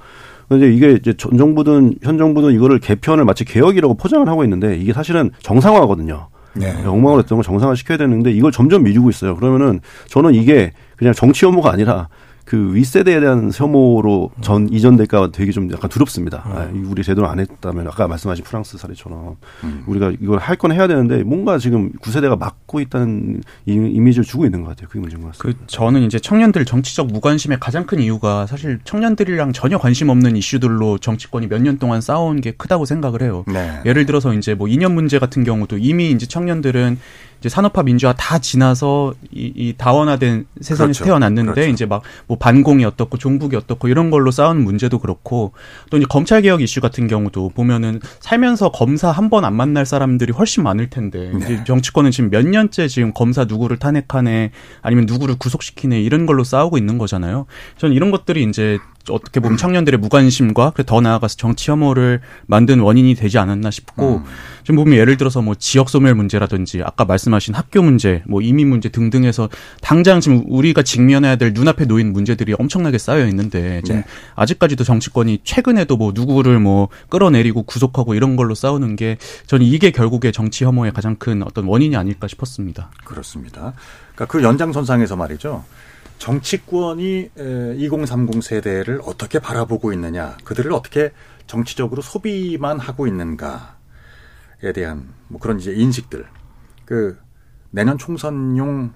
Speaker 5: 근데 이게 이제 전 정부든 현 정부든 이거를 개편을 마치 개혁이라고 포장을 하고 있는데 이게 사실은 정상화거든요.
Speaker 1: 네.
Speaker 5: 엉망으로 했던 걸 정상화 시켜야 되는데 이걸 점점 미루고 있어요. 그러면은 저는 이게 그냥 정치 혐오가 아니라 그 윗세대에 대한 혐오로 전 이전될까 되게 좀 약간 두렵습니다. 아, 이 우리 제대로 안 했다면 아까 말씀하신 프랑스 사례처럼
Speaker 1: 음.
Speaker 5: 우리가 이걸 할 건 해야 되는데 뭔가 지금 구세대가 막고 있다는 이- 이미지를 주고 있는 것 같아요. 그게 문제인 것 같습니다.
Speaker 7: 그 저는 이제 청년들 정치적 무관심의 가장 큰 이유가 사실 청년들이랑 전혀 관심 없는 이슈들로 정치권이 몇 년 동안 싸운 게 크다고 생각을 해요.
Speaker 1: 네.
Speaker 7: 예를 들어서 이제 뭐 이념 문제 같은 경우도 이미 이제 청년들은 이제 산업화 민주화 다 지나서 이, 이 다원화된 세상에 서
Speaker 1: 그렇죠.
Speaker 7: 태어났는데
Speaker 1: 그렇죠.
Speaker 7: 이제 막 뭐 반공이 어떻고 종북이 어떻고 이런 걸로 싸운 문제도 그렇고 또 이제 검찰 개혁 이슈 같은 경우도 보면은 살면서 검사 한 번 안 만날 사람들이 훨씬 많을 텐데
Speaker 1: 네.
Speaker 7: 이제 정치권은 지금 몇 년째 지금 검사 누구를 탄핵하네 아니면 누구를 구속시키네 이런 걸로 싸우고 있는 거잖아요. 저는 이런 것들이 이제 어떻게 보면 청년들의 무관심과 그더 나아가서 정치 혐오를 만든 원인이 되지 않았나 싶고
Speaker 1: 음.
Speaker 7: 지금 보면 예를 들어서 뭐 지역 소멸 문제라든지 아까 말씀하신 학교 문제, 뭐 이민 문제 등등해서 당장 지금 우리가 직면해야 될 눈앞에 놓인 문제들이 엄청나게 쌓여 있는데 지금
Speaker 1: 네.
Speaker 7: 아직까지도 정치권이 최근에도 뭐 누구를 뭐 끌어내리고 구속하고 이런 걸로 싸우는 게 저는 이게 결국에 정치 혐오의 가장 큰 어떤 원인이 아닐까 싶었습니다.
Speaker 1: 그렇습니다. 그러니까 그 연장선상에서 말이죠. 정치권이 2030 세대를 어떻게 바라보고 있느냐, 그들을 어떻게 정치적으로 소비만 하고 있는가에 대한 뭐 그런 이제 인식들. 그 내년 총선용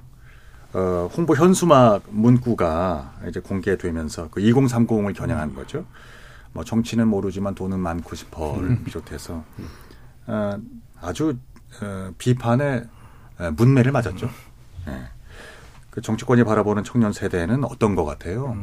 Speaker 1: 어, 홍보 현수막 문구가 이제 공개되면서 그 2030을 겨냥한 거죠. 뭐 정치는 모르지만 돈은 많고 싶어를 비롯해서 어, 아주 어, 비판의 어, 문매를 맞았죠. 예. 그 정치권이 바라보는 청년 세대는 어떤 것 같아요?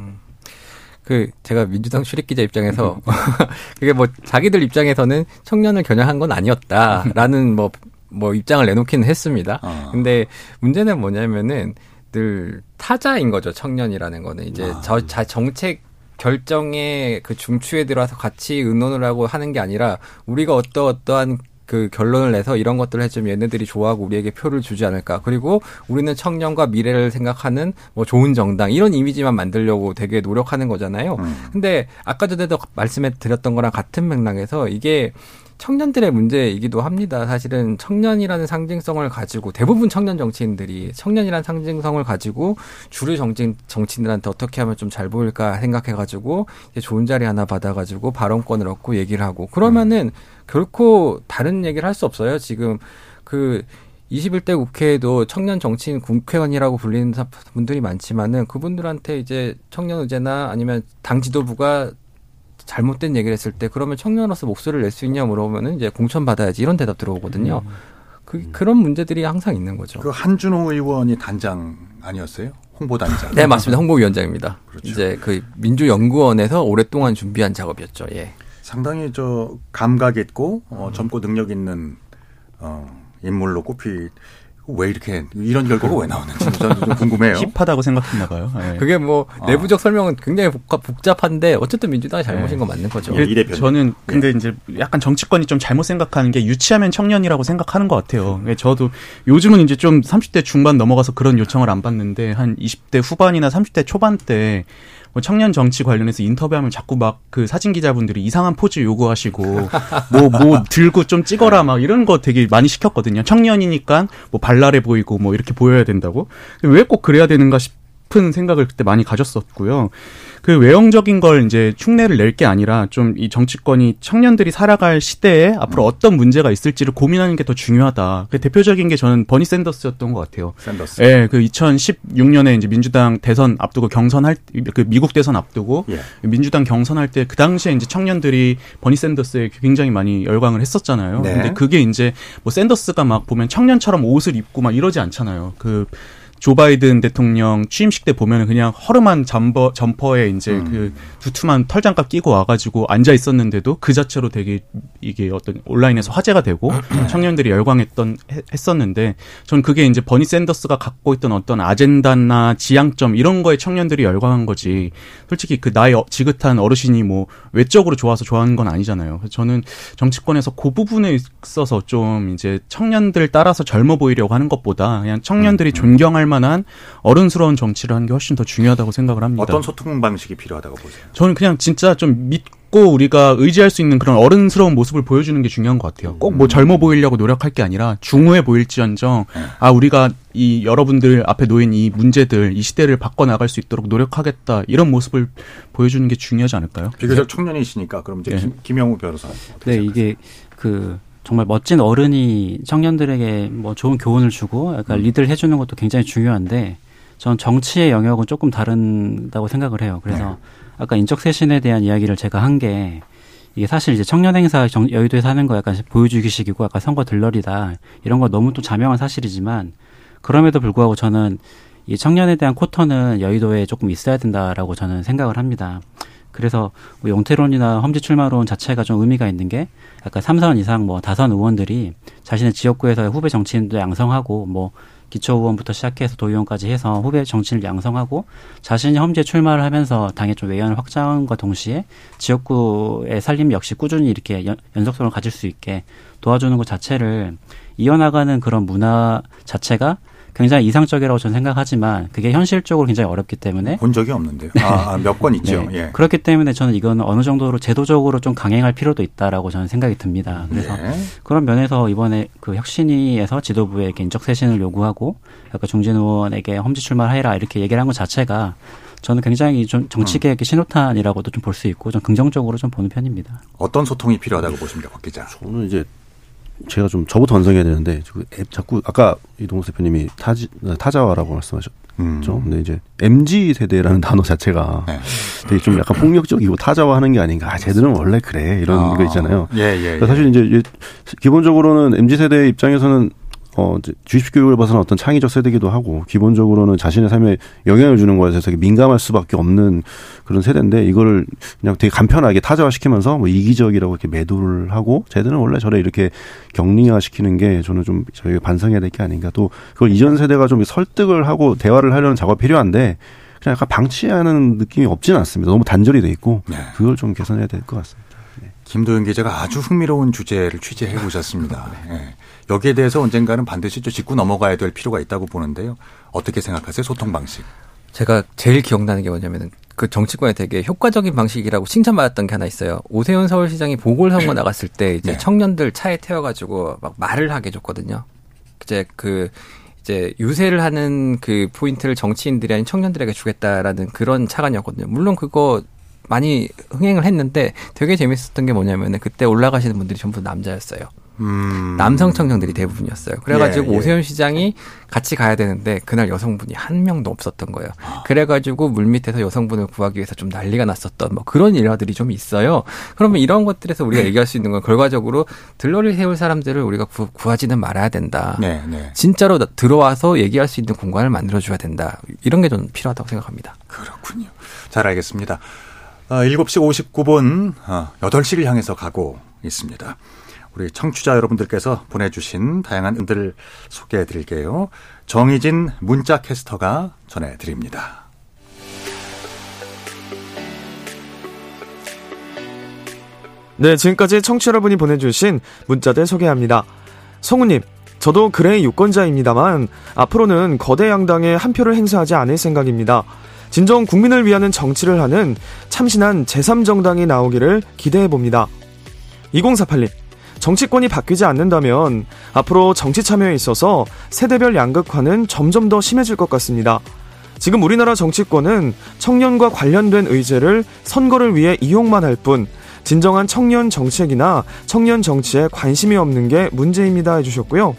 Speaker 6: 그 제가 민주당 출입 기자 입장에서 <laughs> 그게 뭐 자기들 입장에서는 청년을 겨냥한 건 아니었다라는 뭐뭐 입장을 내놓기는 했습니다.
Speaker 1: 아.
Speaker 6: 근데 문제는 뭐냐면은 늘 타자인 거죠. 청년이라는 거는 이제
Speaker 1: 아.
Speaker 6: 저 자, 정책 결정의 그 중추에 들어와서 같이 의논을 하고 하는 게 아니라 우리가 어떠 어떠한 그 결론을 내서 이런 것들을 해주면 얘네들이 좋아하고 우리에게 표를 주지 않을까. 그리고 우리는 청년과 미래를 생각하는 뭐 좋은 정당 이런 이미지만 만들려고 되게 노력하는 거잖아요.
Speaker 1: 음.
Speaker 6: 근데 아까 전에도 말씀해 드렸던 거랑 같은 맥락에서 이게 청년들의 문제이기도 합니다. 사실은 청년이라는 상징성을 가지고 대부분 청년 정치인들이 청년이라는 상징성을 가지고 주류 정치 정치인들한테 어떻게 하면 좀 잘 보일까 생각해가지고 좋은 자리 하나 받아가지고 발언권을 얻고 얘기를 하고 그러면은 음. 결코 다른 얘기를 할 수 없어요. 지금 그 21대 국회에도 청년 정치인 국회의원이라고 불리는 분들이 많지만은 그분들한테 이제 청년 의제나 아니면 당 지도부가 잘못된 얘기를 했을 때 그러면 청년으로서 목소리를 낼 수 있냐 물어보면은 이제 공천 받아야지 이런 대답 들어오거든요. 음. 그 그런 문제들이 항상 있는 거죠.
Speaker 1: 그 한준호 의원이 단장 아니었어요? 홍보단장. <laughs>
Speaker 6: 네, 맞습니다. 홍보위원장입니다. 그렇죠. 이제 그 민주연구원에서 오랫동안 준비한 작업이었죠. 예.
Speaker 1: 상당히 저 감각 있고 어, 젊고 능력 있는 어, 인물로 꼽히 왜 이렇게 이런 결과가 왜 나오는지 저는 좀 <laughs> 궁금해요.
Speaker 7: 힙하다고 생각했나 봐요. 네.
Speaker 6: 그게 뭐 어. 내부적 설명은 굉장히 복잡, 한데 어쨌든 민주당이 잘못인 네. 건 맞는 거죠.
Speaker 7: 예, 저는 근데 네. 이제 약간 정치권이 좀 잘못 생각하는 게 유치하면 청년이라고 생각하는 것 같아요. 음. 저도 요즘은 이제 좀 30대 중반 넘어가서 그런 요청을 안 받는데 한 20대 후반이나 30대 초반 때 뭐 청년 정치 관련해서 인터뷰하면 자꾸 막 그 사진 기자분들이 이상한 포즈 요구하시고 뭐뭐 <laughs> 뭐 들고 좀 찍어라 막 이런 거 되게 많이 시켰거든요. 청년이니까 뭐 발랄해 보이고 뭐 이렇게 보여야 된다고. 왜 꼭 그래야 되는가 싶 은 생각을 그때 많이 가졌었고요. 그 외형적인 걸 이제 흉내를 낼 게 아니라 좀 이 정치권이 청년들이 살아갈 시대에 앞으로 어떤 문제가 있을지를 고민하는 게 더 중요하다. 그 대표적인 게 저는 버니 샌더스였던 것 같아요.
Speaker 1: 샌더스.
Speaker 7: 예, 그 2016년에 이제 민주당 대선 앞두고 경선할 그 미국 대선 앞두고 예. 민주당 경선할 때 그 당시에 이제 청년들이 버니 샌더스에 굉장히 많이 열광을 했었잖아요. 네. 근데 그게 이제 뭐 샌더스가 막 보면 청년처럼 옷을 입고 막 이러지 않잖아요. 그 조 바이든 대통령 취임식 때 보면은 그냥 허름한 점퍼 점퍼에 이제 음. 그 두툼한 털장갑 끼고 와가지고 앉아 있었는데도 그 자체로 되게 이게 어떤 온라인에서 화제가 되고 <clears throat> 청년들이 열광했던 했었는데 전 그게 이제 버니 샌더스가 갖고 있던 어떤 아젠다나 지향점 이런 거에 청년들이 열광한 거지 솔직히 그 나이 어, 지긋한 어르신이 뭐 외적으로 좋아서 좋아하는 건 아니잖아요. 그래서 저는 정치권에서 그 부분에 있어서 좀 이제 청년들 따라서 젊어 보이려고 하는 것보다 그냥 청년들이 음. 존경할 만한 어른스러운 정치를 하는 게 훨씬 더 중요하다고 생각을 합니다.
Speaker 1: 어떤 소통 방식이 필요하다고 보세요?
Speaker 7: 저는 그냥 진짜 좀 믿고 우리가 의지할 수 있는 그런 어른스러운 모습을 보여주는 게 중요한 것 같아요. 꼭 뭐 젊어 보이려고 노력할 게 아니라 중후해 보일지언정 네. 아 우리가 이 여러분들 앞에 놓인 이 문제들 이 시대를 바꿔 나갈 수 있도록 노력하겠다 이런 모습을 보여주는 게 중요하지 않을까요?
Speaker 1: 비교적 청년이시니까 그럼 이제 네. 김, 김영우 변호사.
Speaker 8: 네 이게 그 정말 멋진 어른이 청년들에게 뭐 좋은 교훈을 주고 약간 음. 리드를 해주는 것도 굉장히 중요한데 전 정치의 영역은 조금 다른다고 생각을 해요. 그래서 네. 아까 인적 쇄신에 대한 이야기를 제가 한 게 이게 사실 이제 청년 행사 여의도에서 하는 거 약간 보여주기식이고 약간 선거 들러리다 이런 거 너무 또 자명한 사실이지만 그럼에도 불구하고 저는 이 청년에 대한 쿼터는 여의도에 조금 있어야 된다라고 저는 생각을 합니다. 그래서 뭐 용태론이나 험지 출마론 자체가 좀 의미가 있는 게 약간 삼선 이상 뭐 다선 의원들이 자신의 지역구에서 후배 정치인도 양성하고 뭐 기초 의원부터 시작해서 도의원까지 해서 후배 정치인을 양성하고 자신이 험지에 출마를 하면서 당의 좀 외연을 확장과 동시에 지역구의 살림 역시 꾸준히 이렇게 연, 연속성을 가질 수 있게 도와주는 것 자체를 이어나가는 그런 문화 자체가 굉장히 이상적이라고 저는 생각하지만 그게 현실적으로 굉장히 어렵기 때문에
Speaker 1: 본 적이 없는데요. 아, 아 몇건 있죠. 네.
Speaker 8: 예. 그렇기 때문에 저는 이거는 어느 정도로 제도적으로 좀 강행할 필요도 있다라고 저는 생각이 듭니다. 그래서 네. 그런 면에서 이번에 그 혁신위에서 지도부에게 인적 쇄신을 요구하고 약간 중진 의원에게 험지 출마를 해라 이렇게 얘기를 한 것 자체가 저는 굉장히 좀 정치계의 음. 신호탄이라고도 좀 볼 수 있고 좀 긍정적으로 좀 보는 편입니다.
Speaker 1: 어떤 소통이 필요하다고 보십니까, 박 기자?
Speaker 5: 저는 이제 제가 좀 저부터 완성해야 되는데 자꾸 아까 이동욱 대표님이 타지, 타자와라고 말씀하셨죠. 음. 근데 이제 MZ 세대라는 단어 자체가 네. 되게 좀 약간 폭력적이고 타자화하는 게 아닌가. 아, 쟤들은 원래 그래 이런 아. 거 있잖아요.
Speaker 1: 예, 예, 예.
Speaker 5: 사실 이제 기본적으로는 MZ 세대 입장에서는 어, 주식 교육을 벗어난 어떤 창의적 세대기도 하고 기본적으로는 자신의 삶에 영향을 주는 거에 대해서 민감할 수밖에 없는 그런 세대인데 이거를 그냥 되게 간편하게 타자화시키면서 뭐 이기적이라고 이렇게 매도를 하고 쟤들은 원래 저래 이렇게 격리화시키는 게 저는 좀 저희가 반성해야 될 게 아닌가 또 그걸 이전 세대가 좀 설득을 하고 대화를 하려는 작업이 필요한데 그냥 약간 방치하는 느낌이 없지는 않습니다. 너무 단절이 돼 있고 네. 그걸 좀 개선해야 될 것 같습니다.
Speaker 1: 네. 김도현 기자가 아주 흥미로운 주제를 취재해 보셨습니다. <laughs> 네. 여기에 대해서 언젠가는 반드시 좀 짚고 넘어가야 될 필요가 있다고 보는데요. 어떻게 생각하세요? 소통 방식.
Speaker 6: 제가 제일 기억나는 게 뭐냐면은 그 정치권에 되게 효과적인 방식이라고 칭찬받았던 게 하나 있어요. 오세훈 서울시장이 보궐선거 나갔을 때 이제 <laughs> 네. 청년들 차에 태워가지고 막 말을 하게 줬거든요. 이제 그 이제 유세를 하는 그 포인트를 정치인들이 아닌 청년들에게 주겠다라는 그런 차관이었거든요. 물론 그거 많이 흥행을 했는데 되게 재밌었던 게 뭐냐면은 그때 올라가시는 분들이 전부 남자였어요. 음. 남성 청년들이 대부분이었어요. 그래가지고 예, 예. 오세훈 시장이 같이 가야 되는데 그날 여성분이 한 명도 없었던 거예요. 그래가지고 물밑에서 여성분을 구하기 위해서 좀 난리가 났었던 뭐 그런 일화들이 좀 있어요. 그러면 이런 것들에서 우리가 얘기할 수 있는 건 결과적으로 들러리 세울 사람들을 우리가 구, 하지는 말아야 된다. 네, 네. 진짜로 들어와서 얘기할 수 있는 공간을 만들어줘야 된다. 이런 게 좀 필요하다고 생각합니다.
Speaker 1: 그렇군요. 잘 알겠습니다. 어, 7시 59분 어, 8시를 향해서 가고 있습니다. 우리 청취자 여러분들께서 보내주신 다양한 은들 소개해 드릴게요. 정희진 문자 캐스터가 전해드립니다.
Speaker 9: 네, 지금까지 청취 자 여러분이 보내주신 문자들 소개합니다. 성우님, 저도 그레이 유권자입니다만 앞으로는 거대 양당에 한 표를 행사하지 않을 생각입니다. 진정 국민을 위하는 정치를 하는 참신한 제3정당이 나오기를 기대해 봅니다. 2048님, 정치권이 바뀌지 않는다면 앞으로 정치 참여에 있어서 세대별 양극화는 점점 더 심해질 것 같습니다. 지금 우리나라 정치권은 청년과 관련된 의제를 선거를 위해 이용만 할 뿐 진정한 청년 정책이나 청년 정치에 관심이 없는 게 문제입니다 해주셨고요.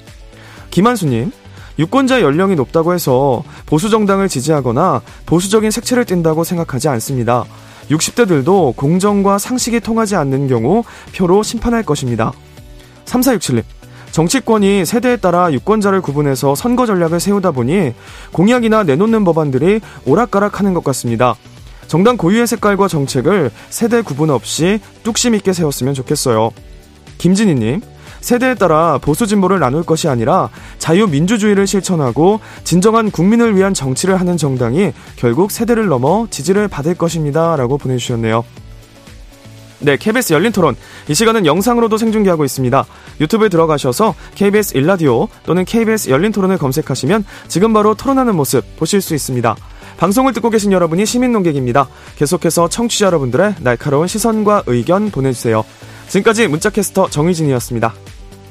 Speaker 9: 김한수님, 유권자 연령이 높다고 해서 보수 정당을 지지하거나 보수적인 색채를 띈다고 생각하지 않습니다. 60대들도 공정과 상식이 통하지 않는 경우 표로 심판할 것입니다. 3467님. 정치권이 세대에 따라 유권자를 구분해서 선거 전략을 세우다 보니 공약이나 내놓는 법안들이 오락가락 하는 것 같습니다. 정당 고유의 색깔과 정책을 세대 구분 없이 뚝심 있게 세웠으면 좋겠어요. 김진희님, 세대에 따라 보수 진보를 나눌 것이 아니라 자유민주주의를 실천하고 진정한 국민을 위한 정치를 하는 정당이 결국 세대를 넘어 지지를 받을 것입니다. 라고 보내주셨네요. 네, KBS 열린 토론. 이 시간은 영상으로도 생중계하고 있습니다. 유튜브에 들어가셔서 KBS 일라디오 또는 KBS 열린 토론을 검색하시면 지금 바로 토론하는 모습 보실 수 있습니다. 방송을 듣고 계신 여러분이 시민 농객입니다. 계속해서 청취자 여러분들의 날카로운 시선과 의견 보내주세요. 지금까지 문자캐스터 정희진이었습니다.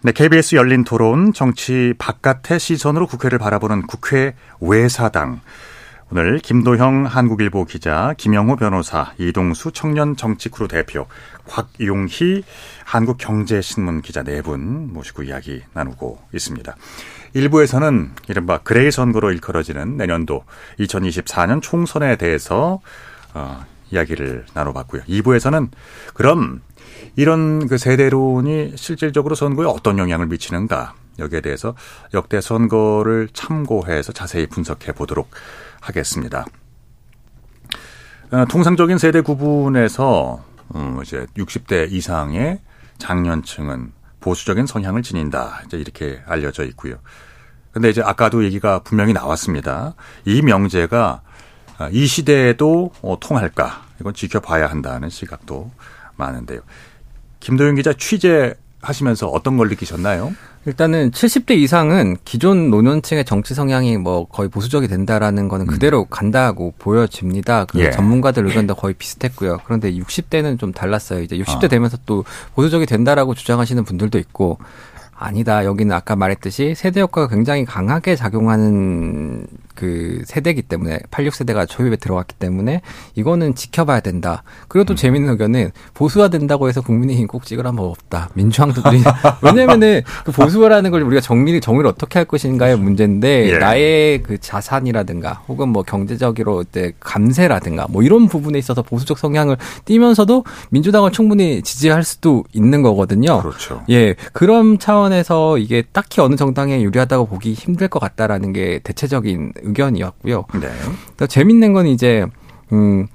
Speaker 1: 네, KBS 열린 토론 정치 바깥의 시선으로 국회를 바라보는 국회 외사당. 오늘 김도형 한국일보 기자, 김영호 변호사, 이동수 청년 정치크루 대표, 곽용희 한국경제신문 기자 네 분 모시고 이야기 나누고 있습니다. 일부에서는 이른바 그레이 선거로 일컬어지는 내년도 2024년 총선에 대해서 어, 이야기를 나눠봤고요. 2부에서는 그럼 이런 그 세대론이 실질적으로 선거에 어떤 영향을 미치는가 여기에 대해서 역대 선거를 참고해서 자세히 분석해 보도록 하겠습니다. 어, 통상적인 세대 구분에서 음, 이제 60대 이상의 장년층은 보수적인 성향을 지닌다. 이제 이렇게 알려져 있고요. 근데 이제 아까도 얘기가 분명히 나왔습니다. 이 명제가 아, 이 시대에도 어, 통할까? 이건 지켜봐야 한다는 시각도 많은데요. 김도윤 기자 취재하시면서 어떤 걸 느끼셨나요?
Speaker 6: 일단은 70대 이상은 기존 노년층의 정치 성향이 뭐 거의 보수적이 된다라는 거는 음. 그대로 간다고 보여집니다. 그 예. 전문가들 의견도 거의 비슷했고요. 그런데 60대는 좀 달랐어요. 이제 60대 아. 되면서 또 보수적이 된다라고 주장하시는 분들도 있고 아니다. 여기는 아까 말했듯이 세대 효과가 굉장히 강하게 작용하는 그 세대이기 때문에 86세대가 조입에 들어왔기 때문에 이거는 지켜봐야 된다. 그리고 또 음. 재밌는 의견은 보수화 된다고 해서 국민의힘 꼭 찍으라 뭐 없다. 민주당도들이 <laughs> 왜냐면은 그 보수화라는 걸 우리가 정리 정리를 어떻게 할 것인가의 문제인데 예. 나의 그 자산이라든가 혹은 뭐 경제적으로 이제 감세라든가 뭐 이런 부분에 있어서 보수적 성향을 띠면서도 민주당을 충분히 지지할 수도 있는 거거든요.
Speaker 1: 그렇죠.
Speaker 6: 예. 그런 차원에서 이게 딱히 어느 정당에 유리하다고 보기 힘들 것 같다라는 게 대체적인 의견이었고요.
Speaker 1: 네.
Speaker 6: 또 재밌는 건 이제 음.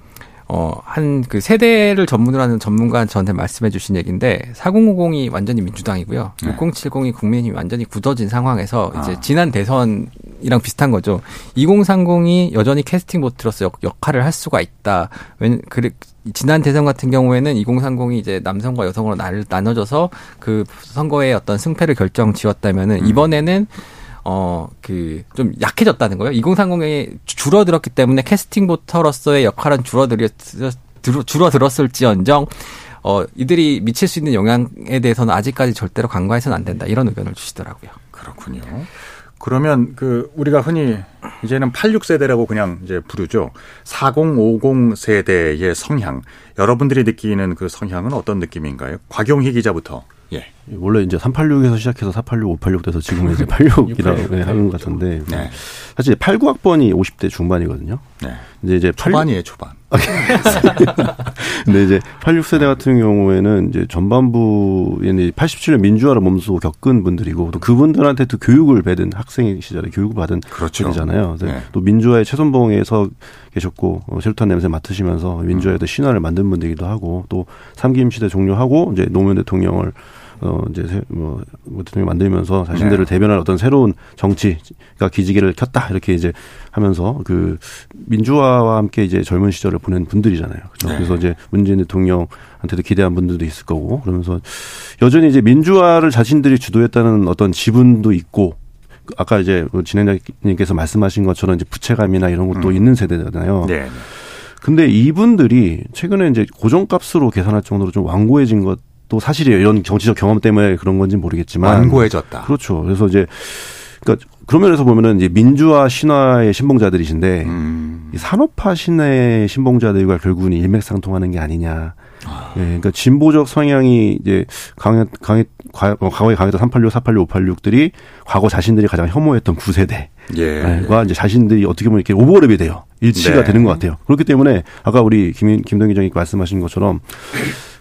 Speaker 6: 어, 한 그 세대를 전문으로 하는 전문가 저한테 말씀해 주신 얘기인데 4050이 완전히 민주당이고요.
Speaker 1: 네.
Speaker 6: 6070이 국민이 완전히 굳어진 상황에서
Speaker 1: 아.
Speaker 6: 이제 지난 대선이랑 비슷한 거죠. 2030이 여전히 캐스팅 보트로서 역, 역할을 할 수가 있다. 왜 그래 지난 대선 같은 경우에는 2030이 이제 남성과 여성으로 나, 나눠져서 그 선거의 어떤 승패를 결정 지었다면은
Speaker 1: 음.
Speaker 6: 이번에는 어, 그, 좀 약해졌다는 거예요. 2030이 줄어들었기 때문에 캐스팅 보터로서의 역할은 줄어들었, 줄어들었을지언정, 어, 이들이 미칠 수 있는 영향에 대해서는 아직까지 절대로 간과해서는 안 된다. 이런 의견을 주시더라고요.
Speaker 1: 그렇군요. 그러면 그 우리가 흔히 이제는 86세대라고 그냥 이제 부르죠. 4050 세대의 성향. 여러분들이 느끼는 그 성향은 어떤 느낌인가요? 곽용희 기자부터. 예.
Speaker 5: 원래 이제 386에서 시작해서 486, 586 돼서 지금은 이제 86이라고 하는 것 같은데
Speaker 1: 네.
Speaker 5: 사실 89학번이 50대 중반이거든요.
Speaker 1: 네.
Speaker 5: 근데 이제
Speaker 1: 초반이에요, 초반. <laughs>
Speaker 5: 근데 이제 86세대 같은 경우에는 이제 전반부에는 87년 민주화를 몸소 겪은 분들이고 또 그분들한테 또 교육을 받은 학생 시절에 교육을 받은
Speaker 1: 그렇죠.
Speaker 5: 분이잖아요.
Speaker 1: 네.
Speaker 5: 또 민주화의 최선봉에서 계셨고 어, 체류탄 냄새 맡으시면서 민주화에 도 신화를 만든 분들이기도 하고 또 삼김 시대 종료하고 이제 노무현 대통령을 어 이제 세- 뭐, 뭐 대통령 만들면서 자신들을
Speaker 1: 네.
Speaker 5: 대변할 어떤 새로운 정치가 기지개를 켰다 이렇게 이제 하면서 그 민주화와 함께 이제 젊은 시절을 보낸 분들이잖아요. 그렇죠?
Speaker 1: 네.
Speaker 5: 그래서 이제 문재인 대통령한테도 기대한 분들도 있을 거고 그러면서 여전히 이제 민주화를 자신들이 주도했다는 어떤 지분도 있고 아까 이제 그 진행자님께서 말씀하신 것처럼 이제 부채감이나 이런 것도 있는 세대잖아요.
Speaker 1: 네.
Speaker 5: 근데 이분들이 최근에 이제 고정값으로 계산할 정도로 좀 완고해진 것 도 사실이에요. 이런 정치적 경험 때문에 그런 건지 모르겠지만
Speaker 1: 완고해졌다.
Speaker 5: 그렇죠. 그래서 이제 그러니까 그런 면에서 보면은 이제 민주화 신화의 신봉자들이신데
Speaker 1: 음.
Speaker 5: 이 산업화 신화의 신봉자들과 결국은 일맥상통하는 게 아니냐. 예, 그러니까 진보적 성향이 이제 강해 강해 과- 어, 과거에 강했던 386, 486, 586들이 과거 자신들이 가장 혐오했던 9세대.
Speaker 1: 예.
Speaker 5: 과 이제 자신들이 어떻게 보면 이렇게 오버랩이 돼요. 일치가
Speaker 1: 네.
Speaker 5: 되는 것 같아요. 그렇기 때문에 아까 우리 김, 김동 기자님 말씀하신 것처럼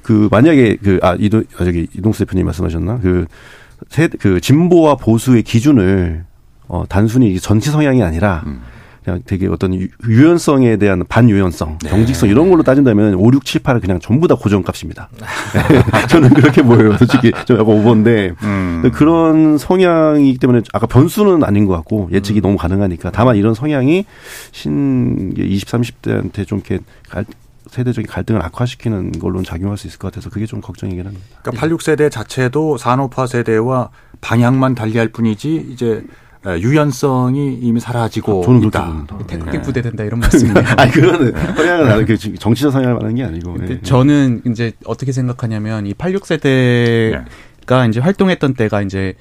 Speaker 5: 그 만약에 그, 아, 이동, 아, 저기 이동수 대표님 말씀하셨나? 그, 세, 그 진보와 보수의 기준을 어, 단순히 전치 성향이 아니라
Speaker 1: 음.
Speaker 5: 그냥 되게 어떤 유- 유연성에 대한 반유연성,
Speaker 1: 네.
Speaker 5: 경직성 이런 걸로 따진다면 5, 6, 7, 8은 그냥 전부 다 고정값입니다. <laughs> 저는 그렇게 보여요. 솔직히 좀 약간 오버인데
Speaker 1: 음.
Speaker 5: 그런 성향이기 때문에 아까 변수는 아닌 것 같고 예측이 너무 가능하니까 다만 이런 성향이 신 20, 30대한테 좀 이렇게 갈, 세대적인 갈등을 악화시키는 걸로는 작용할 수 있을 것 같아서 그게 좀 걱정이긴 합니다.
Speaker 1: 그러니까 86세대 자체도 산업화 세대와 방향만 달리할 뿐이지 이제 에, 유연성이 이미 사라지고
Speaker 5: 저는 그렇게
Speaker 1: 있다.
Speaker 5: 봅니다.
Speaker 7: 태극기 부대 된다 이런 말씀이에요. <laughs>
Speaker 5: 아니 그거는 아니 그 정치적 성향을 말하는 게 아니고.
Speaker 7: 근데
Speaker 5: 예.
Speaker 7: 저는 이제 어떻게 생각하냐면 이 86세대가 이제 활동했던 때가 이제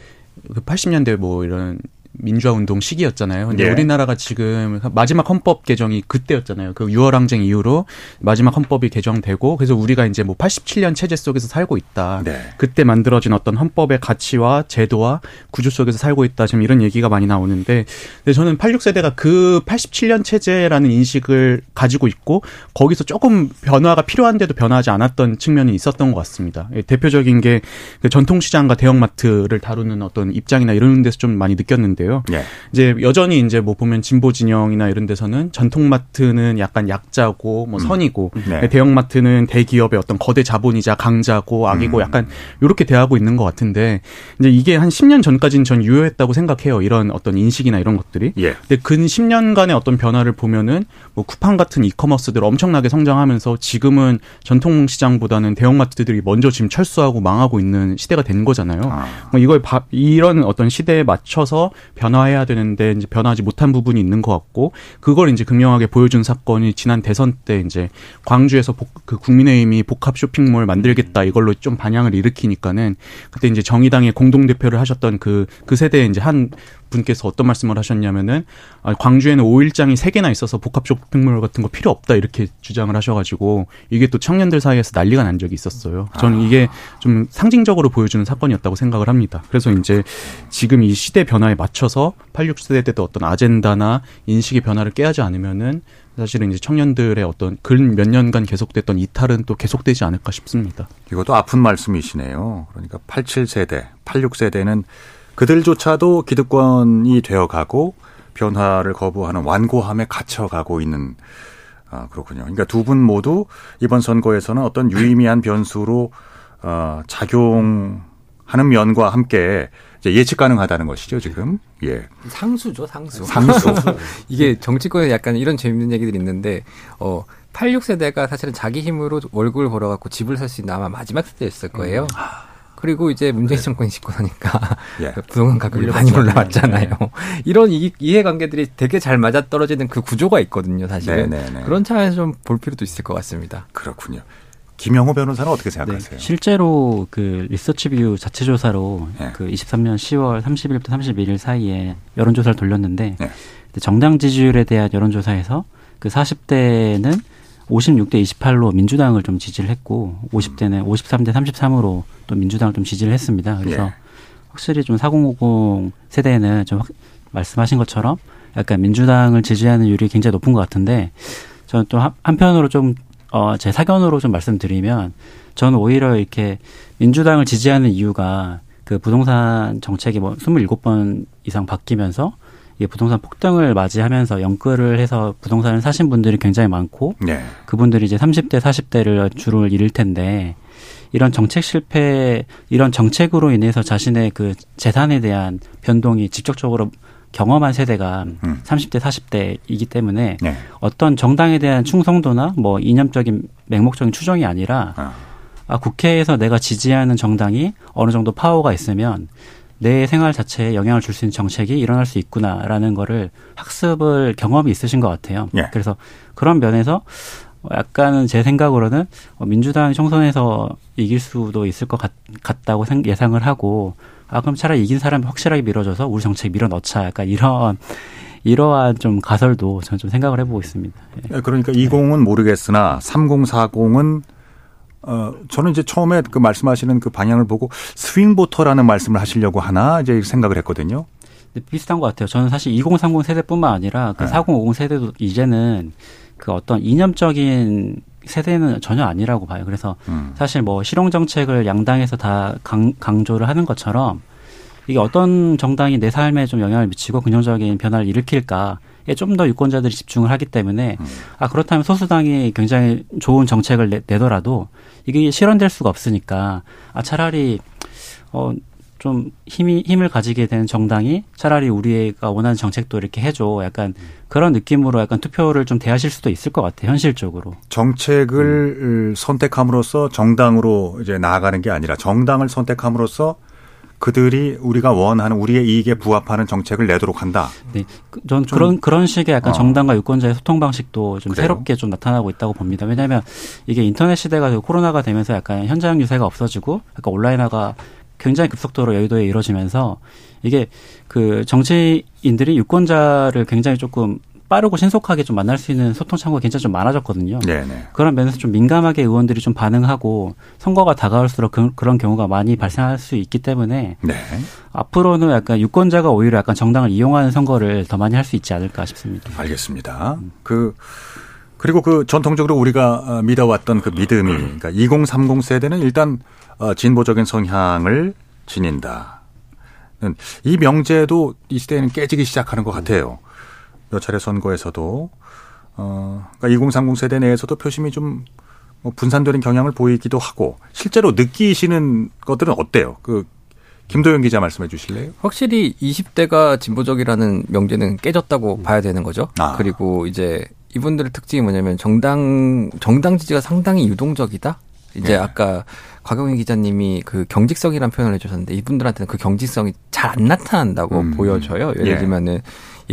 Speaker 7: 그 80년대 뭐 이런 민주화 운동 시기였잖아요. 근데
Speaker 1: 예.
Speaker 7: 우리나라가 지금 마지막 헌법 개정이 그때였잖아요. 그 6월 항쟁 이후로 마지막 헌법이 개정되고 그래서 우리가 이제 뭐 87년 체제 속에서 살고 있다.
Speaker 1: 네.
Speaker 7: 그때 만들어진 어떤 헌법의 가치와 제도와 구조 속에서 살고 있다. 지금 이런 얘기가 많이 나오는데 근데 저는 86세대가 그 87년 체제라는 인식을 가지고 있고 거기서 조금 변화가 필요한데도 변화하지 않았던 측면이 있었던 것 같습니다. 예, 대표적인 게그 전통시장과 대형마트를 다루는 어떤 입장이나 이런 데서 좀 많이 느꼈는데요.
Speaker 1: 예.
Speaker 7: 이제 여전히 이제 뭐 보면 진보 진영이나 이런 데서는 전통마트는 약간 약자고 뭐 선이고
Speaker 1: 네.
Speaker 7: 대형마트는 대기업의 어떤 거대 자본이자 강자고 악이고
Speaker 1: 음.
Speaker 7: 약간 이렇게 대하고 있는 것 같은데 이제 이게 한 10년 전까지는 전 유효했다고 생각해요. 이런 어떤 인식이나 이런 것들이.
Speaker 1: 예.
Speaker 7: 근데 근 10년간의 어떤 변화를 보면은 뭐 쿠팡 같은 이커머스들 엄청나게 성장하면서 지금은 전통 시장보다는 대형마트들이 먼저 지금 철수하고 망하고 있는 시대가 된 거잖아요.
Speaker 1: 아.
Speaker 7: 뭐 이걸 바, 이런 어떤 시대에 맞춰서 변화해야 되는데 이제 변화하지 못한 부분이 있는 것 같고 그걸 이제 극명하게 보여준 사건이 지난 대선 때 이제 광주에서 복, 그 국민의힘이 복합 쇼핑몰 만들겠다 이걸로 좀 반향을 일으키니까는 그때 이제 정의당의 공동 대표를 하셨던 그그 세대에 이제 한 분께서 어떤 말씀을 하셨냐면은 아, 광주에는 5일장이 세 개나 있어서 복합 쇼핑몰 같은 거 필요 없다 이렇게 주장을 하셔가지고 이게 또 청년들 사이에서 난리가 난 적이 있었어요. 저는 이게 좀 상징적으로 보여주는 사건이었다고 생각을 합니다. 그래서 이제 지금 이 시대 변화에 맞춰서 86세대 때도 어떤 아젠다나 인식의 변화를 깨하지 않으면은 사실은 이제 청년들의 어떤 근 몇 년간 계속됐던 이탈은 또 계속되지 않을까 싶습니다.
Speaker 1: 이것도 아픈 말씀이시네요. 그러니까 87세대, 86세대는 그들조차도 기득권이 되어가고 변화를 거부하는 완고함에 갇혀가고 있는 아, 그렇군요. 그러니까 두 분 모두 이번 선거에서는 어떤 유의미한 변수로 어, 작용하는 면과 함께 예측 가능하다는 것이죠, 지금. 예.
Speaker 6: 상수죠, 상수. <laughs>
Speaker 1: 상수.
Speaker 6: 이게 정치권에 약간 이런 재밌는 얘기들이 있는데, 어, 86세대가 사실은 자기 힘으로 월급을 벌어갖고 집을 살 수 있는 아마 마지막 세대였을 거예요. 음. 그리고 이제 문재인 네. 정권이 짓고 나니까 예. <laughs> 부동산 가격이 많이 올라왔잖아요. 네. <laughs> 이런 이, 해관계들이 되게 잘 맞아떨어지는 그 구조가 있거든요, 사실은. 네네네. 네, 네. 그런 차원에서 좀 볼 필요도 있을 것 같습니다.
Speaker 1: 그렇군요. 김영호 변호사는 어떻게 생각하세요?
Speaker 8: 네, 실제로 그 리서치뷰 자체 조사로 네. 그 23년 10월 30일부터 31일 사이에 여론조사를 돌렸는데 네. 정당 지지율에 대한 여론조사에서 그 40대는 56대 28로 민주당을 좀 지지를 했고 50대는 53대 33으로 또 민주당을 좀 지지를 했습니다. 그래서 예. 확실히 좀 4050 세대는 좀 말씀하신 것처럼 약간 민주당을 지지하는 율이 굉장히 높은 것 같은데 저는 또 한편으로 좀 어, 제 사견으로 좀 말씀드리면 저는 오히려 이렇게 민주당을 지지하는 이유가 그 부동산 정책이 뭐 27번 이상 바뀌면서 이게 부동산 폭등을 맞이하면서 연끌을 해서 부동산을 사신 분들이 굉장히 많고 네. 그분들이 이제 30대 40대를 주로 잃을 텐데 이런 정책 실패 이런 정책으로 인해서 자신의 그 재산에 대한 변동이 직접적으로 경험한 세대가 음. 30대 40대이기 때문에 네. 어떤 정당에 대한 충성도나 뭐 이념적인 맹목적인 추정이 아니라 아. 아, 국회에서 내가 지지하는 정당이 어느 정도 파워가 있으면 내 생활 자체에 영향을 줄 수 있는 정책이 일어날 수 있구나라는 거를 학습을 경험이 있으신 것 같아요. 예. 그래서 그런 면에서 약간은 제 생각으로는 민주당 총선에서 이길 수도 있을 것 같, 다고 예상을 하고 아 그럼 차라리 이긴 사람이 확실하게 밀어줘서 우리 정책 밀어넣자 약간 이런 이러한 좀 가설도 저는 좀 생각을 해보고 있습니다.
Speaker 1: 예. 그러니까 20은 모르겠으나 3040은 어, 저는 이제 처음에 그 말씀하시는 그 방향을 보고 스윙보터라는 말씀을 하시려고 하나 이제 생각을 했거든요.
Speaker 8: 네, 비슷한 것 같아요. 저는 사실 2030 세대뿐만 아니라 그 네. 4050 세대도 이제는 그 어떤 이념적인 세대는 전혀 아니라고 봐요. 그래서 음. 사실 뭐 실용 정책을 양당에서 다 강, 강조를 하는 것처럼 이게 어떤 정당이 내 삶에 좀 영향을 미치고 긍정적인 변화를 일으킬까 좀더 유권자들이 집중을 하기 때문에 음. 아 그렇다면 소수당이 굉장히 좋은 정책을 내, 내더라도 이게 실현될 수가 없으니까 아 차라리 어 좀 힘이 힘을 가지게 되는 정당이 차라리 우리가 원하는 정책도 이렇게 해줘 약간 그런 느낌으로 약간 투표를 좀 대하실 수도 있을 것 같아요 현실적으로
Speaker 1: 정책을 음. 선택함으로써 정당으로 이제 나아가는 게 아니라 정당을 선택함으로써 그들이 우리가 원하는 우리의 이익에 부합하는 정책을 내도록 한다.
Speaker 8: 네, 그, 전 그런 그런 식의 약간 어. 정당과 유권자의 소통 방식도 좀 그래요? 새롭게 좀 나타나고 있다고 봅니다. 왜냐하면 이게 인터넷 시대가 코로나가 되면서 약간 현장 유세가 없어지고 약간 온라인화가 굉장히 급속도로 여의도에 이루어지면서 이게 그 정치인들이 유권자를 굉장히 조금 빠르고 신속하게 좀 만날 수 있는 소통 창구가 굉장히 좀 많아졌거든요. 네네. 그런 면에서 좀 민감하게 의원들이 좀 반응하고 선거가 다가올수록 그, 런 경우가 많이 발생할 수 있기 때문에 네. 앞으로는 약간 유권자가 오히려 약간 정당을 이용하는 선거를 더 많이 할 수 있지 않을까 싶습니다.
Speaker 1: 알겠습니다. 음. 그 그리고 그 전통적으로 우리가 어, 믿어왔던 그 믿음이 그러니까 2030 세대는 일단 어, 진보적인 성향을 지닌다. 이 명제도 이 시대에는 깨지기 시작하는 것 같아요. 몇 차례 선거에서도 어 그러니까 2030 세대 내에서도 표심이 좀뭐 분산되는 경향을 보이기도 하고 실제로 느끼시는 것들은 어때요? 그 김도영 기자 말씀해 주실래요?
Speaker 6: 확실히 20대가 진보적이라는 명제는 깨졌다고 음. 봐야 되는 거죠. 아. 그리고 이제 이분들의 특징이 뭐냐면 정당 정당 지지가 상당히 유동적이다. 이제 네. 아까 곽영희 기자님이 그 경직성이라는 표현을 해주셨는데 이분들한테는 그 경직성이 잘 안 나타난다고 음. 보여져요. 예를 예. 들면은 예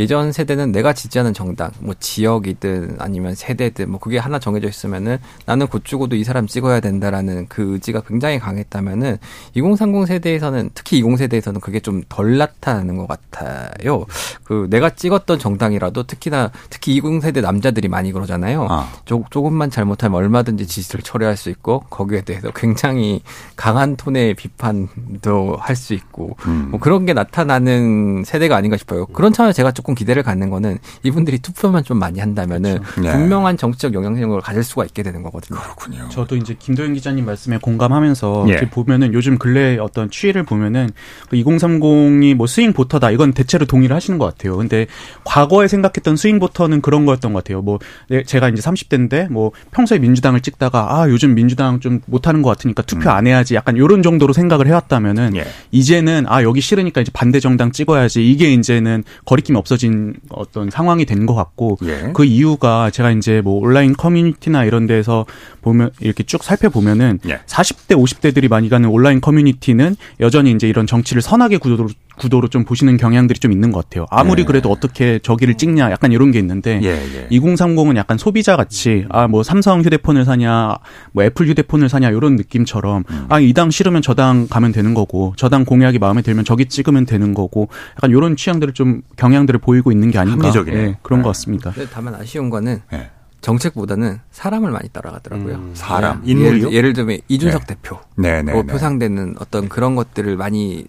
Speaker 6: 전 세대는 내가 지지하는 정당, 뭐 지역이든 아니면 세대든 뭐 그게 하나 정해져 있으면은 나는 곧 죽어도 이 사람 찍어야 된다라는 그 의지가 굉장히 강했다면은 2030 세대에서는 특히 20 세대에서는 그게 좀 덜 나타나는 것 같아요. 그 내가 찍었던 정당이라도 특히나 특히 20 세대 남자들이 많이 그러잖아요. 아. 조, 조금만 잘못하면 얼마든지 지지를 철회할 수 있고 거기에 대해서 굉장히 강한 톤의 비판도 할 수 있고 음. 뭐 그런 게 나타나는 세대가 아닌가 싶어요. 그런 차원에서 제가 조금 조금 기대를 갖는 거는 이분들이 투표만 좀 많이 한다면은
Speaker 1: 그렇죠. 네.
Speaker 6: 분명한 정치적 영향력을 가질 수가 있게 되는 거거든요.
Speaker 1: 그렇군요.
Speaker 7: 저도 이제 김도현 기자님 말씀에 공감하면서
Speaker 1: 예.
Speaker 7: 이렇게 보면은 요즘 근래 어떤 추이를 보면은 그 2030이 뭐 스윙 보터다 이건 대체로 동의를 하시는 것 같아요. 근데 과거에 생각했던 스윙 보터는 그런 거였던 것 같아요. 뭐 네, 제가 이제 30대인데 뭐 평소에 민주당을 찍다가 아 요즘 민주당 좀 못하는 것 같으니까 투표 안 해야지 약간 요런 정도로 생각을 해왔다면은
Speaker 1: 예.
Speaker 7: 이제는 아 여기 싫으니까 이제 반대 정당 찍어야지 이게 이제는 거리낌이 없 어진 어떤 상황이 된 것 같고
Speaker 1: 예.
Speaker 7: 그 이유가 제가 이제 뭐 온라인 커뮤니티나 이런 데서 보면 이렇게 쭉 살펴보면은
Speaker 1: 예.
Speaker 7: 40대 50대들이 많이 가는 온라인 커뮤니티는 여전히 이제 이런 정치를 선하게 구도로 구도로 좀 보시는 경향들이 좀 있는 것 같아요. 아무리
Speaker 1: 예.
Speaker 7: 그래도 어떻게 저기를 찍냐 약간 이런 게 있는데
Speaker 1: 예, 예.
Speaker 7: 2030은 약간 소비자 같이 아 뭐 삼성 휴대폰을 사냐 뭐 애플 휴대폰을 사냐 이런 느낌처럼
Speaker 1: 음.
Speaker 7: 아이 당 싫으면 저 당 가면 되는 거고 저 당 공약이 마음에 들면 저기 찍으면 되는 거고 약간 이런 취향들을 좀 경향들을 보이고 있는 게 아닌가
Speaker 1: 합리적이네요.
Speaker 7: 예, 그런
Speaker 1: 네.
Speaker 7: 것 같습니다.
Speaker 6: 다만 아쉬운 거는
Speaker 1: 예.
Speaker 6: 정책보다는 사람을 많이 따라가더라고요.
Speaker 1: 사람,
Speaker 6: 예,
Speaker 1: 인물이요?
Speaker 6: 예를, 예를 들면 이준석 대표,
Speaker 1: 네, 네.
Speaker 6: 뭐
Speaker 1: 네.
Speaker 6: 표상되는 어떤 그런 것들을 많이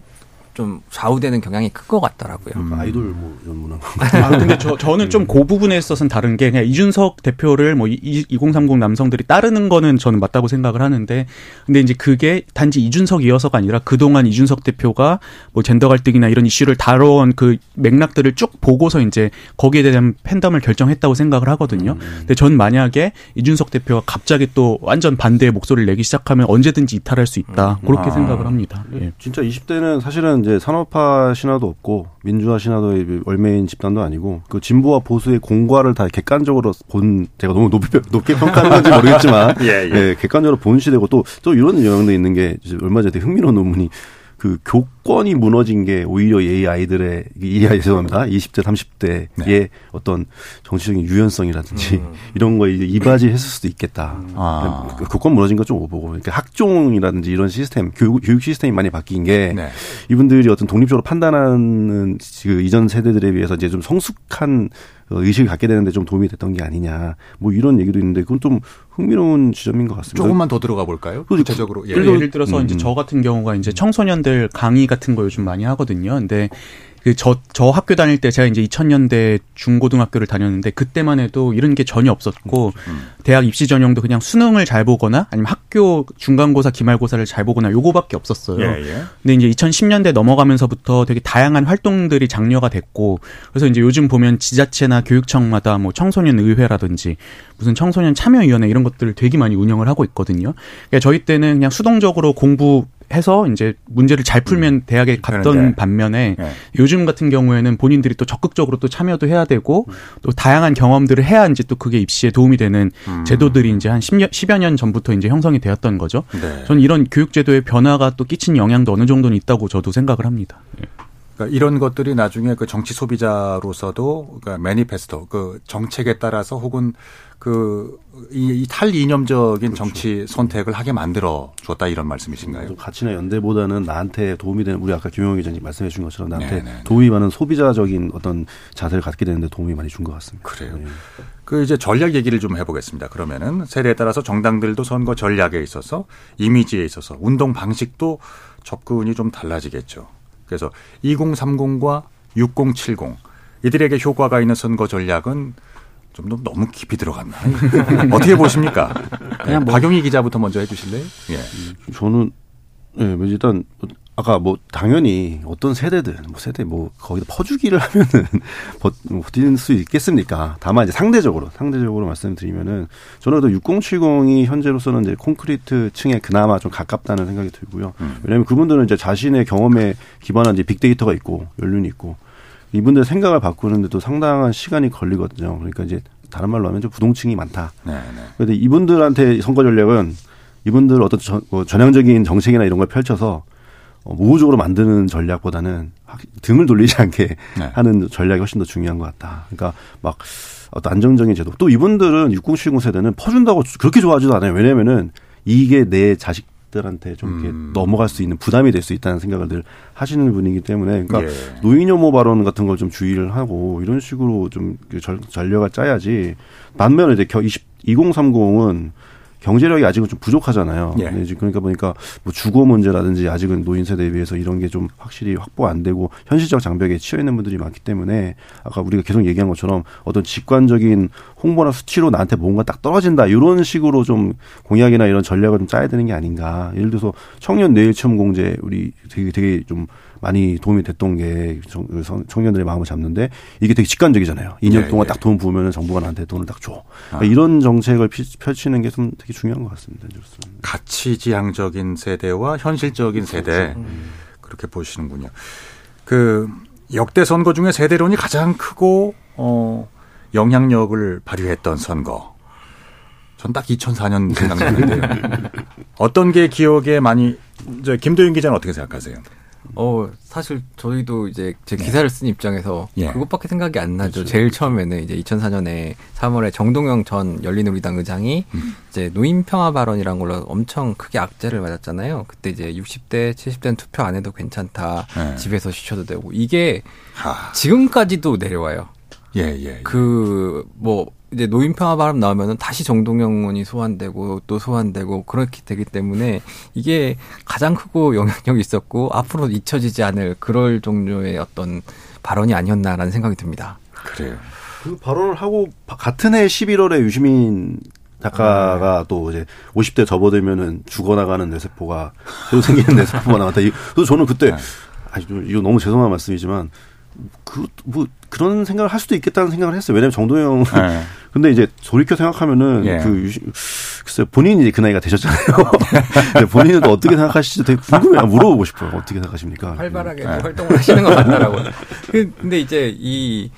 Speaker 6: 좀 좌우되는 경향이 큰것 같더라고요.
Speaker 1: 음.
Speaker 5: 아이돌 뭐 이런 문화.
Speaker 7: 아, 근데 저, 저는 좀 그 부분에 있어서는 다른 게 그냥 이준석 대표를 뭐 이- 이- 2030 남성들이 따르는 거는 저는 맞다고 생각을 하는데 근데 이제 그게 단지 이준석이어서가 아니라 그동안 이준석 대표가 뭐 젠더 갈등이나 이런 이슈를 다뤄온 그 맥락들을 쭉 보고서 이제 거기에 대한 팬덤을 결정했다고 생각을 하거든요. 근데 전 만약에 이준석 대표가 갑자기 또 완전 반대의 목소리를 내기 시작하면 언제든지 이탈할 수 있다. 그렇게
Speaker 1: 아.
Speaker 7: 생각을 합니다. 예.
Speaker 5: 진짜 20대는 사실은 이제 산업화 신화도 없고 민주화 신화도의 얼매인 집단도 아니고 그 진보와 보수의 공과를 다 객관적으로 본 제가 너무 높이, 평- 높게 평가하는 건지 <laughs> 모르겠지만
Speaker 1: 예, 예.
Speaker 5: 객관적으로 본 시대고 또 또 이런 영향도 있는 게 이제 얼마 전에 흥미로운 논문이 그 교권이 무너진 게 오히려 이 아이들의 이 아이 죄송합니다. 20대 30대의
Speaker 1: 네.
Speaker 5: 어떤 정치적인 유연성이라든지
Speaker 1: 음.
Speaker 5: 이런 거에 이바지했을 수도 있겠다.
Speaker 1: 아.
Speaker 5: 그 교권 무너진 거좀 보고 그러니까 학종이라든지 이런 시스템 교육, 교육 시스템이 많이 바뀐 게
Speaker 1: 네.
Speaker 5: 이분들이 어떤 독립적으로 판단하는 그 이전 세대들에 비해서 이제 좀 성숙한 어, 의식을 갖게 되는데 좀 도움이 됐던 게 아니냐 뭐 이런 얘기도 있는데 그건 좀 흥미로운 지점인 것 같습니다.
Speaker 1: 조금만 더 들어가 볼까요? 구체적으로. 예.
Speaker 7: 예를, 예를 들어서
Speaker 5: 음.
Speaker 7: 이제 저 같은 경우가 이제 청소년들 강의 같은 거 요즘 많이 하거든요. 근데 그 저 저 학교 다닐 때 제가 이제 2000년대 중고등학교를 다녔는데 그때만 해도 이런 게 전혀 없었고
Speaker 1: 음.
Speaker 7: 대학 입시 전형도 그냥 수능을 잘 보거나 아니면 학교 중간고사 기말고사를 잘 보거나 요거밖에 없었어요.
Speaker 1: 예, 예.
Speaker 7: 근데 이제 2010년대 넘어가면서부터 되게 다양한 활동들이 장려가 됐고 그래서 이제 요즘 보면 지자체나 교육청마다 뭐 청소년 의회라든지 무슨 청소년 참여위원회 이런 것들을 되게 많이 운영을 하고 있거든요. 그러니까 저희 때는 그냥 수동적으로 공부 해서 이제 문제를 잘 풀면 대학에 갔던
Speaker 1: 그런데.
Speaker 7: 반면에
Speaker 1: 예.
Speaker 7: 요즘 같은 경우에는 본인들이 또 적극적으로 또 참여도 해야 되고 또 다양한 경험들을 해야 이제 또 그게 입시에 도움이 되는
Speaker 1: 음.
Speaker 7: 제도들이 이제 한 10년, 10여 년 전부터 이제 형성이 되었던 거죠.
Speaker 1: 네.
Speaker 7: 저는 이런 교육제도의 변화가 또 끼친 영향도 어느 정도는 있다고 저도 생각을 합니다.
Speaker 1: 그러니까 이런 것들이 나중에 그 정치 소비자로서도 그러니까 매니페스토 그 정책에 따라서 혹은 그이 탈이념적인 정치 선택을 하게 만들어 줬다 이런 말씀이신가요?
Speaker 5: 좀 가치나 연대보다는 나한테 도움이 되는 우리 아까 김용희 기자님 말씀해 주신 것처럼 나한테
Speaker 1: 네, 네, 네.
Speaker 5: 도움이 많은 소비자적인 어떤 자세를 갖게 되는데 도움이 많이 준 것 같습니다.
Speaker 1: 그래요.
Speaker 5: 네.
Speaker 1: 그 이제 전략 얘기를 좀 해보겠습니다. 그러면은 세대에 따라서 정당들도 선거 전략에 있어서 이미지에 있어서 운동 방식도 접근이 좀 달라지겠죠. 그래서 2030과 6070 이들에게 효과가 있는 선거 전략은 좀 너무- 너무 깊이 들어갔나? 어떻게 보십니까?
Speaker 8: 그냥 뭐-
Speaker 1: 박용희 기자부터 먼저 해주실래요? 예.
Speaker 5: 저는 예, 뭐 일단 아까 뭐 당연히 어떤 세대든 뭐 세대 뭐 거기다 퍼주기를 하면은 <laughs> 버- 뭐 버틸 수 있겠습니까? 다만 이제 상대적으로 상대적으로 말씀드리면은 저는 또 6070이 현재로서는 이제 콘크리트 층에 그나마 좀 가깝다는 생각이 들고요. 왜냐하면 그분들은 이제 자신의 경험에 기반한 이제 빅데이터가 있고 연륜이 있고 이분들 생각을 바꾸는데도 상당한 시간이 걸리거든요. 그러니까 이제 다른 말로 하면 좀 부동층이 많다.
Speaker 1: 네, 네.
Speaker 5: 근데 이분들한테 선거 전략은 이분들 어떤 전, 뭐 전향적인 정책이나 이런 걸 펼쳐서 어, 모호적으로 만드는 전략보다는 확- 등을 돌리지 않게
Speaker 1: 네.
Speaker 5: 하는 전략이 훨씬 더 중요한 것 같다. 그러니까 막 어떤 안정적인 제도. 또 이분들은 6070 세대는 퍼준다고 그렇게 좋아하지도 않아요. 왜냐면은 이게 내 자식 들한테 좀 이렇게
Speaker 1: 음.
Speaker 5: 넘어갈 수 있는 부담이 될 수 있다는 생각을 늘 하시는 분이기 때문에 그러니까
Speaker 1: 예.
Speaker 5: 노인 혐오 발언 같은 걸 좀 주의를 하고 이런 식으로 좀그 전- 전략을 짜야지 반면에 이제 겨 20, 2030은 경제력이 아직은 좀 부족하잖아요.
Speaker 1: 예.
Speaker 5: 네, 그러니까 보니까 뭐 주거 문제라든지 아직은 노인 세대에 비해서 이런 게 좀 확실히 확보 안 되고 현실적 장벽에 치여 있는 분들이 많기 때문에 아까 우리가 계속 얘기한 것처럼 어떤 직관적인 홍보나 수치로 나한테 뭔가 딱 떨어진다 이런 식으로 좀 공약이나 이런 전략을 좀 짜야 되는 게 아닌가. 예를 들어서 청년 내일 체험 공제 우리 되게 되게 좀 많이 도움이 됐던 게 청년들의 마음을 잡는데 이게 되게 직관적이잖아요. 2년
Speaker 1: 예,
Speaker 5: 동안
Speaker 1: 예.
Speaker 5: 딱돈 부으면 정부가 나한테 돈을 딱 줘.
Speaker 1: 아.
Speaker 5: 그러니까 이런 정책을 피- 펼치는 게 좀 되게 중요한 것 같습니다.
Speaker 1: 가치지향적인 세대와 현실적인 세대
Speaker 5: 그렇죠.
Speaker 1: 그렇게 보시는군요. 그 역대 선거 중에 세대론이 가장 크고 어 영향력을 발휘했던 선거. 전 딱 2004년 생각나는데요. <laughs> 어떤 게 기억에 많이 저 김도윤 기자는 어떻게 생각하세요?
Speaker 6: 어, 사실 저희도 이제 제 기사를 쓴 입장에서
Speaker 1: 예.
Speaker 6: 그것밖에 생각이 안 나죠.
Speaker 1: 그렇죠.
Speaker 6: 제일 처음에는 이제 2004년에 3월에 정동영 전 열린우리당 의장이
Speaker 1: 음.
Speaker 6: 이제 노인 평화 발언이란 걸로 엄청 크게 악재를 맞았잖아요. 그때 이제 60대, 70대는 투표 안 해도 괜찮다.
Speaker 1: 네.
Speaker 6: 집에서 쉬셔도 되고 이게
Speaker 1: 하.
Speaker 6: 지금까지도 내려와요.
Speaker 1: 예, 예.
Speaker 6: 그뭐 이제 노인 평화 발언 나오면은 다시 정동영 의원이 소환되고 또 소환되고 그렇게 되기 때문에 이게 가장 크고 영향력이 있었고 앞으로 잊혀지지 않을 그럴 종류의 어떤 발언이 아니었나라는 생각이 듭니다.
Speaker 1: 그래요.
Speaker 5: 그 발언을 하고 바- 같은 해 11월에 유시민 작가가 또 이제 50대 접어들면은 죽어나가는 뇌세포가 새로 생기는 뇌세포가 나왔다. 이- 그래서 저는 그때 아니 좀 이거 너무 죄송한 말씀이지만 그 뭐 그런 생각을 할 수도 있겠다는 생각을 했어요. 왜냐면 정도영
Speaker 1: 네. <laughs>
Speaker 5: 근데 이제 돌이켜 생각하면은
Speaker 1: 예.
Speaker 5: 그 글쎄 본인이 이제 그 나이가 되셨잖아요. <laughs> 본인은 또 어떻게 생각하실지 되게 궁금해요. 물어보고 싶어요. 어떻게 생각하십니까?
Speaker 6: 활발하게
Speaker 1: 네.
Speaker 6: 활동을 하시는 것 같더라고요. <laughs> 그- 근데 이제 이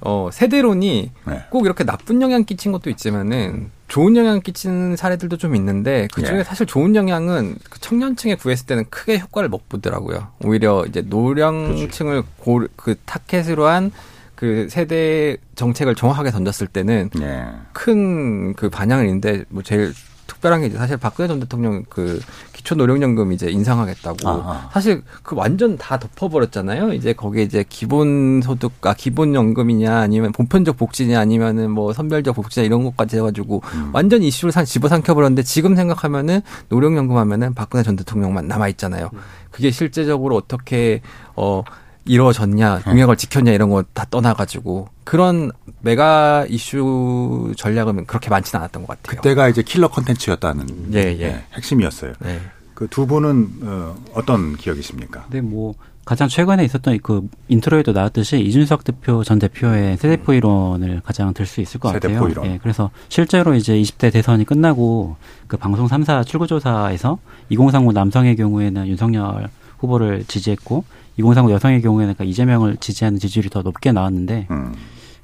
Speaker 6: 어, 세대론이
Speaker 1: 네.
Speaker 6: 꼭 이렇게 나쁜 영향 끼친 것도 있지만은 좋은 영향 끼치는 사례들도 좀 있는데 그 중에
Speaker 1: 예.
Speaker 6: 사실 좋은 영향은 그 청년층에 구했을 때는 크게 효과를 못 보더라고요. 오히려 이제 노령층을 고, 그 타켓으로 한 그 세대 정책을 정확하게 던졌을 때는
Speaker 1: 예.
Speaker 6: 큰그 반향을 있는데 뭐 제일 특별한 게 이제 사실 박근혜 전 대통령 그 기초 노령연금 이제 인상하겠다고
Speaker 1: 아하.
Speaker 6: 사실 그 완전 다 덮어버렸잖아요. 이제 거기에 이제 기본 소득, 아, 기본 연금이냐 아니면 보편적 복지냐 아니면은 뭐 선별적 복지냐 이런 것까지 해가지고
Speaker 1: 음.
Speaker 6: 완전 이슈를 산, 집어삼켜버렸는데 지금 생각하면은 노령연금 하면은 박근혜 전 대통령만 남아 있잖아요. 그게 실제적으로 어떻게, 어, 이루어졌냐, 공약을 지켰냐 이런 거 다 떠나가지고 그런 메가 이슈 전략은 그렇게 많지는 않았던 것 같아요.
Speaker 1: 그때가 이제 킬러 컨텐츠였다는
Speaker 6: 예, 예.
Speaker 1: 핵심이었어요.
Speaker 6: 네.
Speaker 1: 그두 분은 어, 어떤 기억이십니까?
Speaker 8: 근데 뭐 가장 최근에 있었던 그 인트로에도 나왔듯이 이준석 대표 전 대표의 세대포위론을 가장 들 수 있을 것
Speaker 1: 세대포
Speaker 8: 같아요.
Speaker 1: 이론.
Speaker 8: 예, 그래서 실제로 이제 20대 대선이 끝나고 그 방송 3사 출구조사에서 2030 남성의 경우에는 윤석열 후보를 지지했고 2030 여성의 경우에는 그러니까 이재명을 지지하는 지지율이 더 높게 나왔는데
Speaker 1: 음.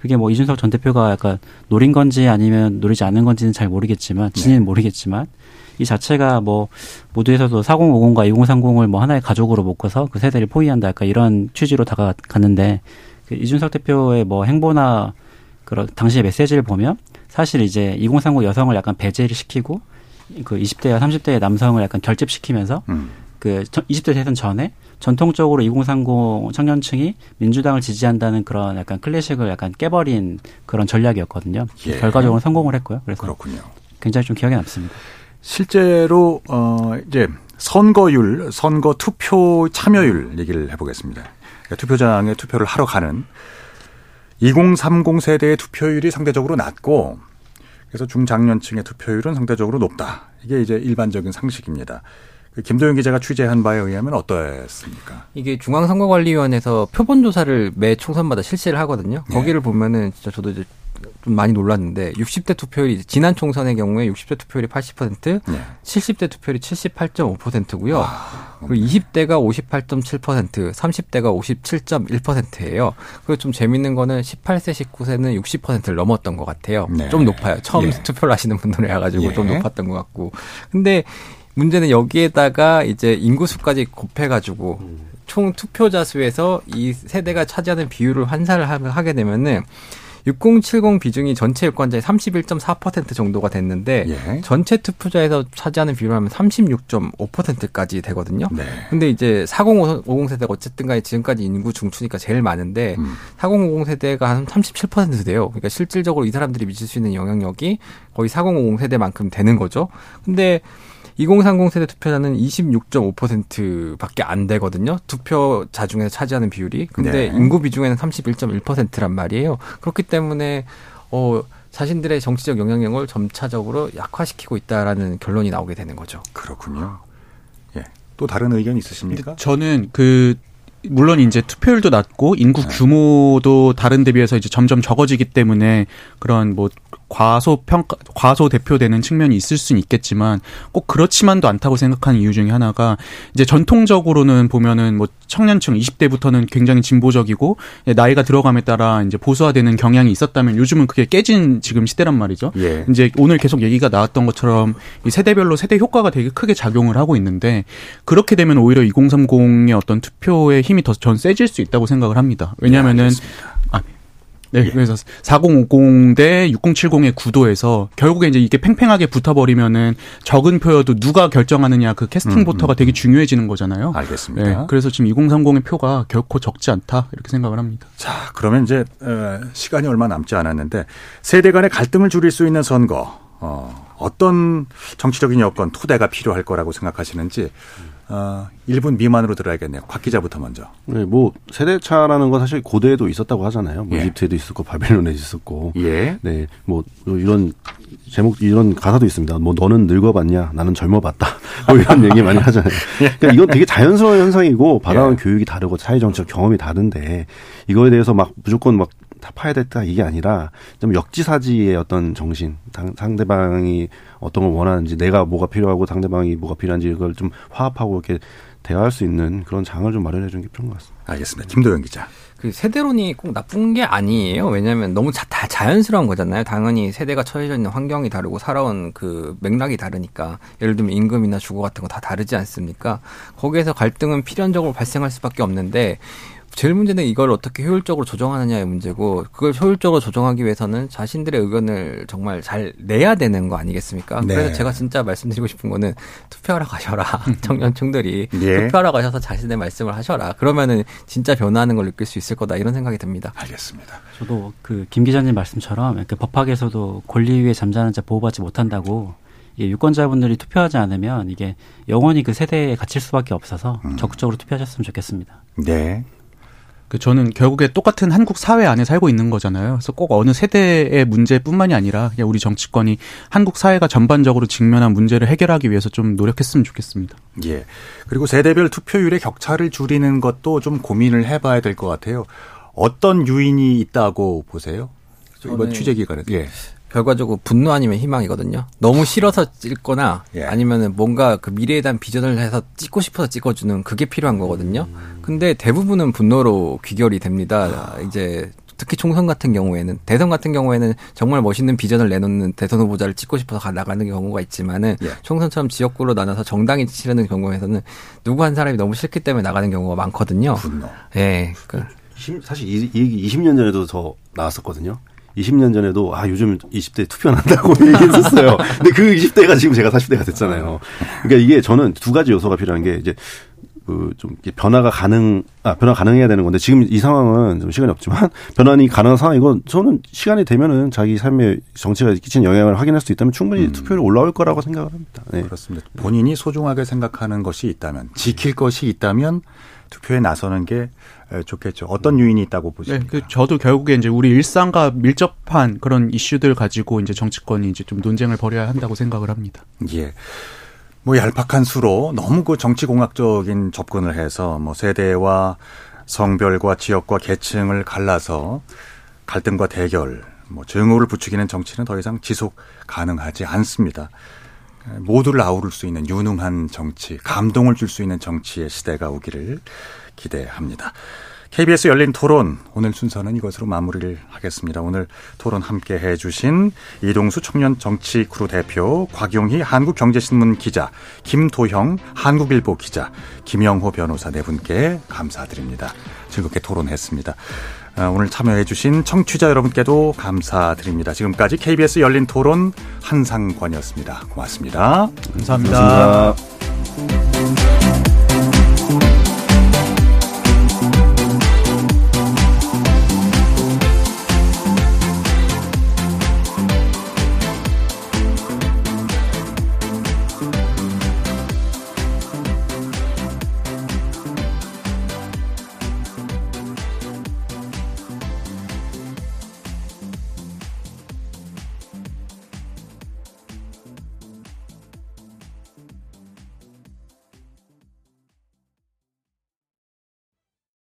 Speaker 8: 그게 뭐 이준석 전 대표가 약간 노린 건지 아니면 노리지 않는 건지는 잘 모르겠지만 진위는 모르겠지만 이 자체가 뭐 모두에서도 4050과 2030을 뭐 하나의 가족으로 묶어서 그 세대를 포위한다 약간 이런 취지로 다가갔는데 그 이준석 대표의 뭐 행보나 그런 당시의 메시지를 보면 사실 이제 2030 여성을 약간 배제를 시키고 그 20대와 30대의 남성을 약간 결집시키면서
Speaker 1: 음.
Speaker 8: 그 20대 대선 전에 전통적으로 2030 청년층이 민주당을 지지한다는 그런 약간 클래식을 약간 깨버린 그런 전략이었거든요.
Speaker 1: 예.
Speaker 8: 결과적으로 성공을 했고요. 그래서
Speaker 1: 그렇군요.
Speaker 8: 굉장히 좀 기억에 남습니다.
Speaker 1: 실제로 어 이제 선거율, 선거 투표 참여율 얘기를 해보겠습니다. 그러니까 투표장에 투표를 하러 가는 2030 세대의 투표율이 상대적으로 낮고 그래서 중장년층의 투표율은 상대적으로 높다. 이게 이제 일반적인 상식입니다. 그 김도영 기자가 취재한 바에 의하면 어떠했습니까?
Speaker 6: 이게 중앙선거관리위원회에서 표본 조사를 매 총선마다 실시를 하거든요.
Speaker 1: 네.
Speaker 6: 거기를 보면은 진짜 저도 이제 좀 많이 놀랐는데 60대 투표율이 지난 총선의 경우에 60대 투표율이 80%,
Speaker 1: 네.
Speaker 6: 70대 투표율이 78.5%고요.
Speaker 1: 아,
Speaker 6: 그리고 20대가 58.7%, 30대가 57.1%예요. 그리고 좀 재밌는 거는 18세, 19세는 60%를 넘었던 것 같아요.
Speaker 1: 네.
Speaker 6: 좀 높아요. 처음
Speaker 1: 예. <laughs>
Speaker 6: 투표를 하시는 분들에 와가지고
Speaker 1: 예.
Speaker 6: 좀 높았던 것 같고. 근데 문제는 여기에다가 이제 인구수까지 곱해가지고 총 투표자 수에서 이 세대가 차지하는 비율을 환산을 하- 하게 되면은 6070 비중이 전체 유권자의 31.4% 정도가 됐는데 예. 전체 투표자에서 차지하는 비율을 하면 36.5%까지 되거든요. 네. 근데 이제 4050 세대가 어쨌든 간에 지금까지 인구 중추니까 제일 많은데 음. 4050 세대가 한 37% 돼요. 그러니까 실질적으로 이 사람들이 미칠 수 있는 영향력이 거의 4050 세대만큼 되는 거죠. 근데 2030 세대 투표자는 26.5%밖에 안 되거든요. 투표자 중에서 차지하는 비율이. 근데 네. 인구 비중에는 31.1%란 말이에요. 그렇기 때문에 어 자신들의 정치적 영향력을 점차적으로 약화시키고 있다라는 결론이 나오게 되는 거죠.
Speaker 1: 그렇군요. 예. 또 다른 의견 있으십니까?
Speaker 7: 저는 그 물론 이제 투표율도 낮고 인구 네. 규모도 다른 데 비해서 이제 점점 적어지기 때문에 그런 뭐 과소 평가 과소 대표되는 측면이 있을 수는 있겠지만 꼭 그렇지만도 않다고 생각하는 이유 중에 하나가 이제 전통적으로는 보면은 뭐 청년층 20대부터는 굉장히 진보적이고 나이가 들어감에 따라 이제 보수화되는 경향이 있었다면 요즘은 그게 깨진 지금 시대란 말이죠. 예. 이제 오늘 계속 얘기가 나왔던 것처럼 이 세대별로 세대 효과가 되게 크게 작용을 하고 있는데 그렇게 되면 오히려 2030의 어떤 투표의 힘이 더 전 세질 수 있다고 생각을 합니다. 왜냐하면은 네, 네, 예. 그래서 4050대 6070의 구도에서 결국에 이제 이게 팽팽하게 붙어버리면은 적은 표여도 누가 결정하느냐 그 캐스팅부터가 음, 음. 되게 중요해지는 거잖아요.
Speaker 1: 알겠습니다.
Speaker 7: 네, 그래서 지금 2030의 표가 결코 적지 않다 이렇게 생각을 합니다.
Speaker 1: 자, 그러면 이제 시간이 얼마 남지 않았는데 세대 간의 갈등을 줄일 수 있는 선거 어, 어떤 정치적인 여건 토대가 필요할 거라고 생각하시는지 어, 1분 미만으로 들어야겠네요. 곽 기자부터 먼저.
Speaker 5: 네, 뭐 세대차라는 건 사실 고대에도 있었다고 하잖아요. 뭐 예. 이집트에도 있었고 바벨론에 있었고. 예. 네, 뭐 이런 제목 이런 가사도 있습니다. 뭐 너는 늙어봤냐, 나는 젊어봤다. <laughs> 뭐 이런 얘기 많이 하잖아요. <laughs> 예. 그러니까 이건 되게 자연스러운 현상이고 받아온 예. 교육이 다르고 사회 정책 경험이 다른데 이거에 대해서 막 무조건 막다 파야 됐다 이게 아니라 좀 역지사지의 어떤 정신, 상대방이 어떤 걸 원하는지 내가 뭐가 필요하고 상대방이 뭐가 필요한지 이걸 좀 화합하고 이렇게 대화할 수 있는 그런 장을 좀 마련해 주는 게 필요한 것 같습니다.
Speaker 1: 알겠습니다. 김도영 기자.
Speaker 6: 그 세대론이 꼭 나쁜 게 아니에요. 왜냐하면 너무 자, 다 자연스러운 거잖아요. 당연히 세대가 처해져 있는 환경이 다르고 살아온 그 맥락이 다르니까 예를 들면 임금이나 주거 같은 거 다 다르지 않습니까? 거기에서 갈등은 필연적으로 발생할 수밖에 없는데 제일 문제는 이걸 어떻게 효율적으로 조정하느냐의 문제고 그걸 효율적으로 조정하기 위해서는 자신들의 의견을 정말 잘 내야 되는 거 아니겠습니까? 네. 그래서 제가 진짜 말씀드리고 싶은 거는 투표하러 가셔라. <laughs> 청년층들이 예. 투표하러 가셔서 자신의 말씀을 하셔라. 그러면은 진짜 변화하는 걸 느낄 수 있을 거다 이런 생각이 듭니다.
Speaker 1: 알겠습니다.
Speaker 8: 저도 그 김 기자님 말씀처럼 그 법학에서도 권리 위에 잠자는 자 보호받지 못한다고 이게 유권자분들이 투표하지 않으면 이게 영원히 그 세대에 갇힐 수밖에 없어서 음. 적극적으로 투표하셨으면 좋겠습니다.
Speaker 1: 네.
Speaker 7: 그 저는 결국에 똑같은 한국 사회 안에 살고 있는 거잖아요. 그래서 꼭 어느 세대의 문제뿐만이 아니라 그냥 우리 정치권이 한국 사회가 전반적으로 직면한 문제를 해결하기 위해서 좀 노력했으면 좋겠습니다.
Speaker 1: 예. 그리고 세대별 투표율의 격차를 줄이는 것도 좀 고민을 해봐야 될 것 같아요. 어떤 유인이 있다고 보세요? 이번 취재 기간에. 예.
Speaker 6: 결과적으로 분노 아니면 희망이거든요. 너무 싫어서 찍거나 예. 아니면은 뭔가 그 미래에 대한 비전을 해서 찍고 싶어서 찍어주는 그게 필요한 거거든요. 근데 대부분은 분노로 귀결이 됩니다. 이제 특히 총선 같은 경우에는 대선 같은 경우에는 정말 멋있는 비전을 내놓는 대선 후보자를 찍고 싶어서 나가는 경우가 있지만은 예. 총선처럼 지역구로 나눠서 정당이 치르는 경우에서는 누구 한 사람이 너무 싫기 때문에 나가는 경우가 많거든요.
Speaker 1: 분노.
Speaker 6: 예. 그.
Speaker 5: 사실 이, 이 얘기 20년 전에도 더 나왔었거든요. 20년 전에도 아 요즘 20대 투표 난다고 <laughs> 얘기했었어요. 근데 그 20대가 지금 제가 40대가 됐잖아요. 그러니까 이게 저는 두 가지 요소가 필요한 게 이제 그좀 변화가 가능 아 변화 가능해야 되는 건데 지금 이 상황은 좀 시간이 없지만 변화는 가능한 상황이고 저는 시간이 되면은 자기 삶에 정치가 끼친 영향을 확인할 수 있다면 충분히 음. 투표율 올라올 거라고 생각을 합니다.
Speaker 1: 네. 그렇습니다. 본인이 소중하게 생각하는 것이 있다면 지킬 것이 있다면 투표에 나서는 게 좋겠죠. 어떤 유인이 있다고 보십니까?
Speaker 7: 네, 그 저도 결국에 이제 우리 일상과 밀접한 그런 이슈들 가지고 이제 정치권이 이제 좀 논쟁을 벌여야 한다고 생각을 합니다.
Speaker 1: 예. 뭐 얄팍한 수로 너무 그 정치 공학적인 접근을 해서 뭐 세대와 성별과 지역과 계층을 갈라서 갈등과 대결, 뭐 증오를 부추기는 정치는 더 이상 지속 가능하지 않습니다. 모두를 아우를 수 있는 유능한 정치, 감동을 줄 수 있는 정치의 시대가 오기를 기대합니다. KBS 열린 토론 오늘 순서는 이것으로 마무리를 하겠습니다. 오늘 토론 함께 해주신 이동수 청년 정치 크루 대표, 곽용희 한국경제신문 기자, 김도형 한국일보 기자, 김영호 변호사 네 분께 감사드립니다. 즐겁게 토론했습니다. 아, 오늘 참여해주신 청취자 여러분께도 감사드립니다. 지금까지 KBS 열린 토론 한상권이었습니다. 고맙습니다
Speaker 7: 감사합니다. 고맙습니다.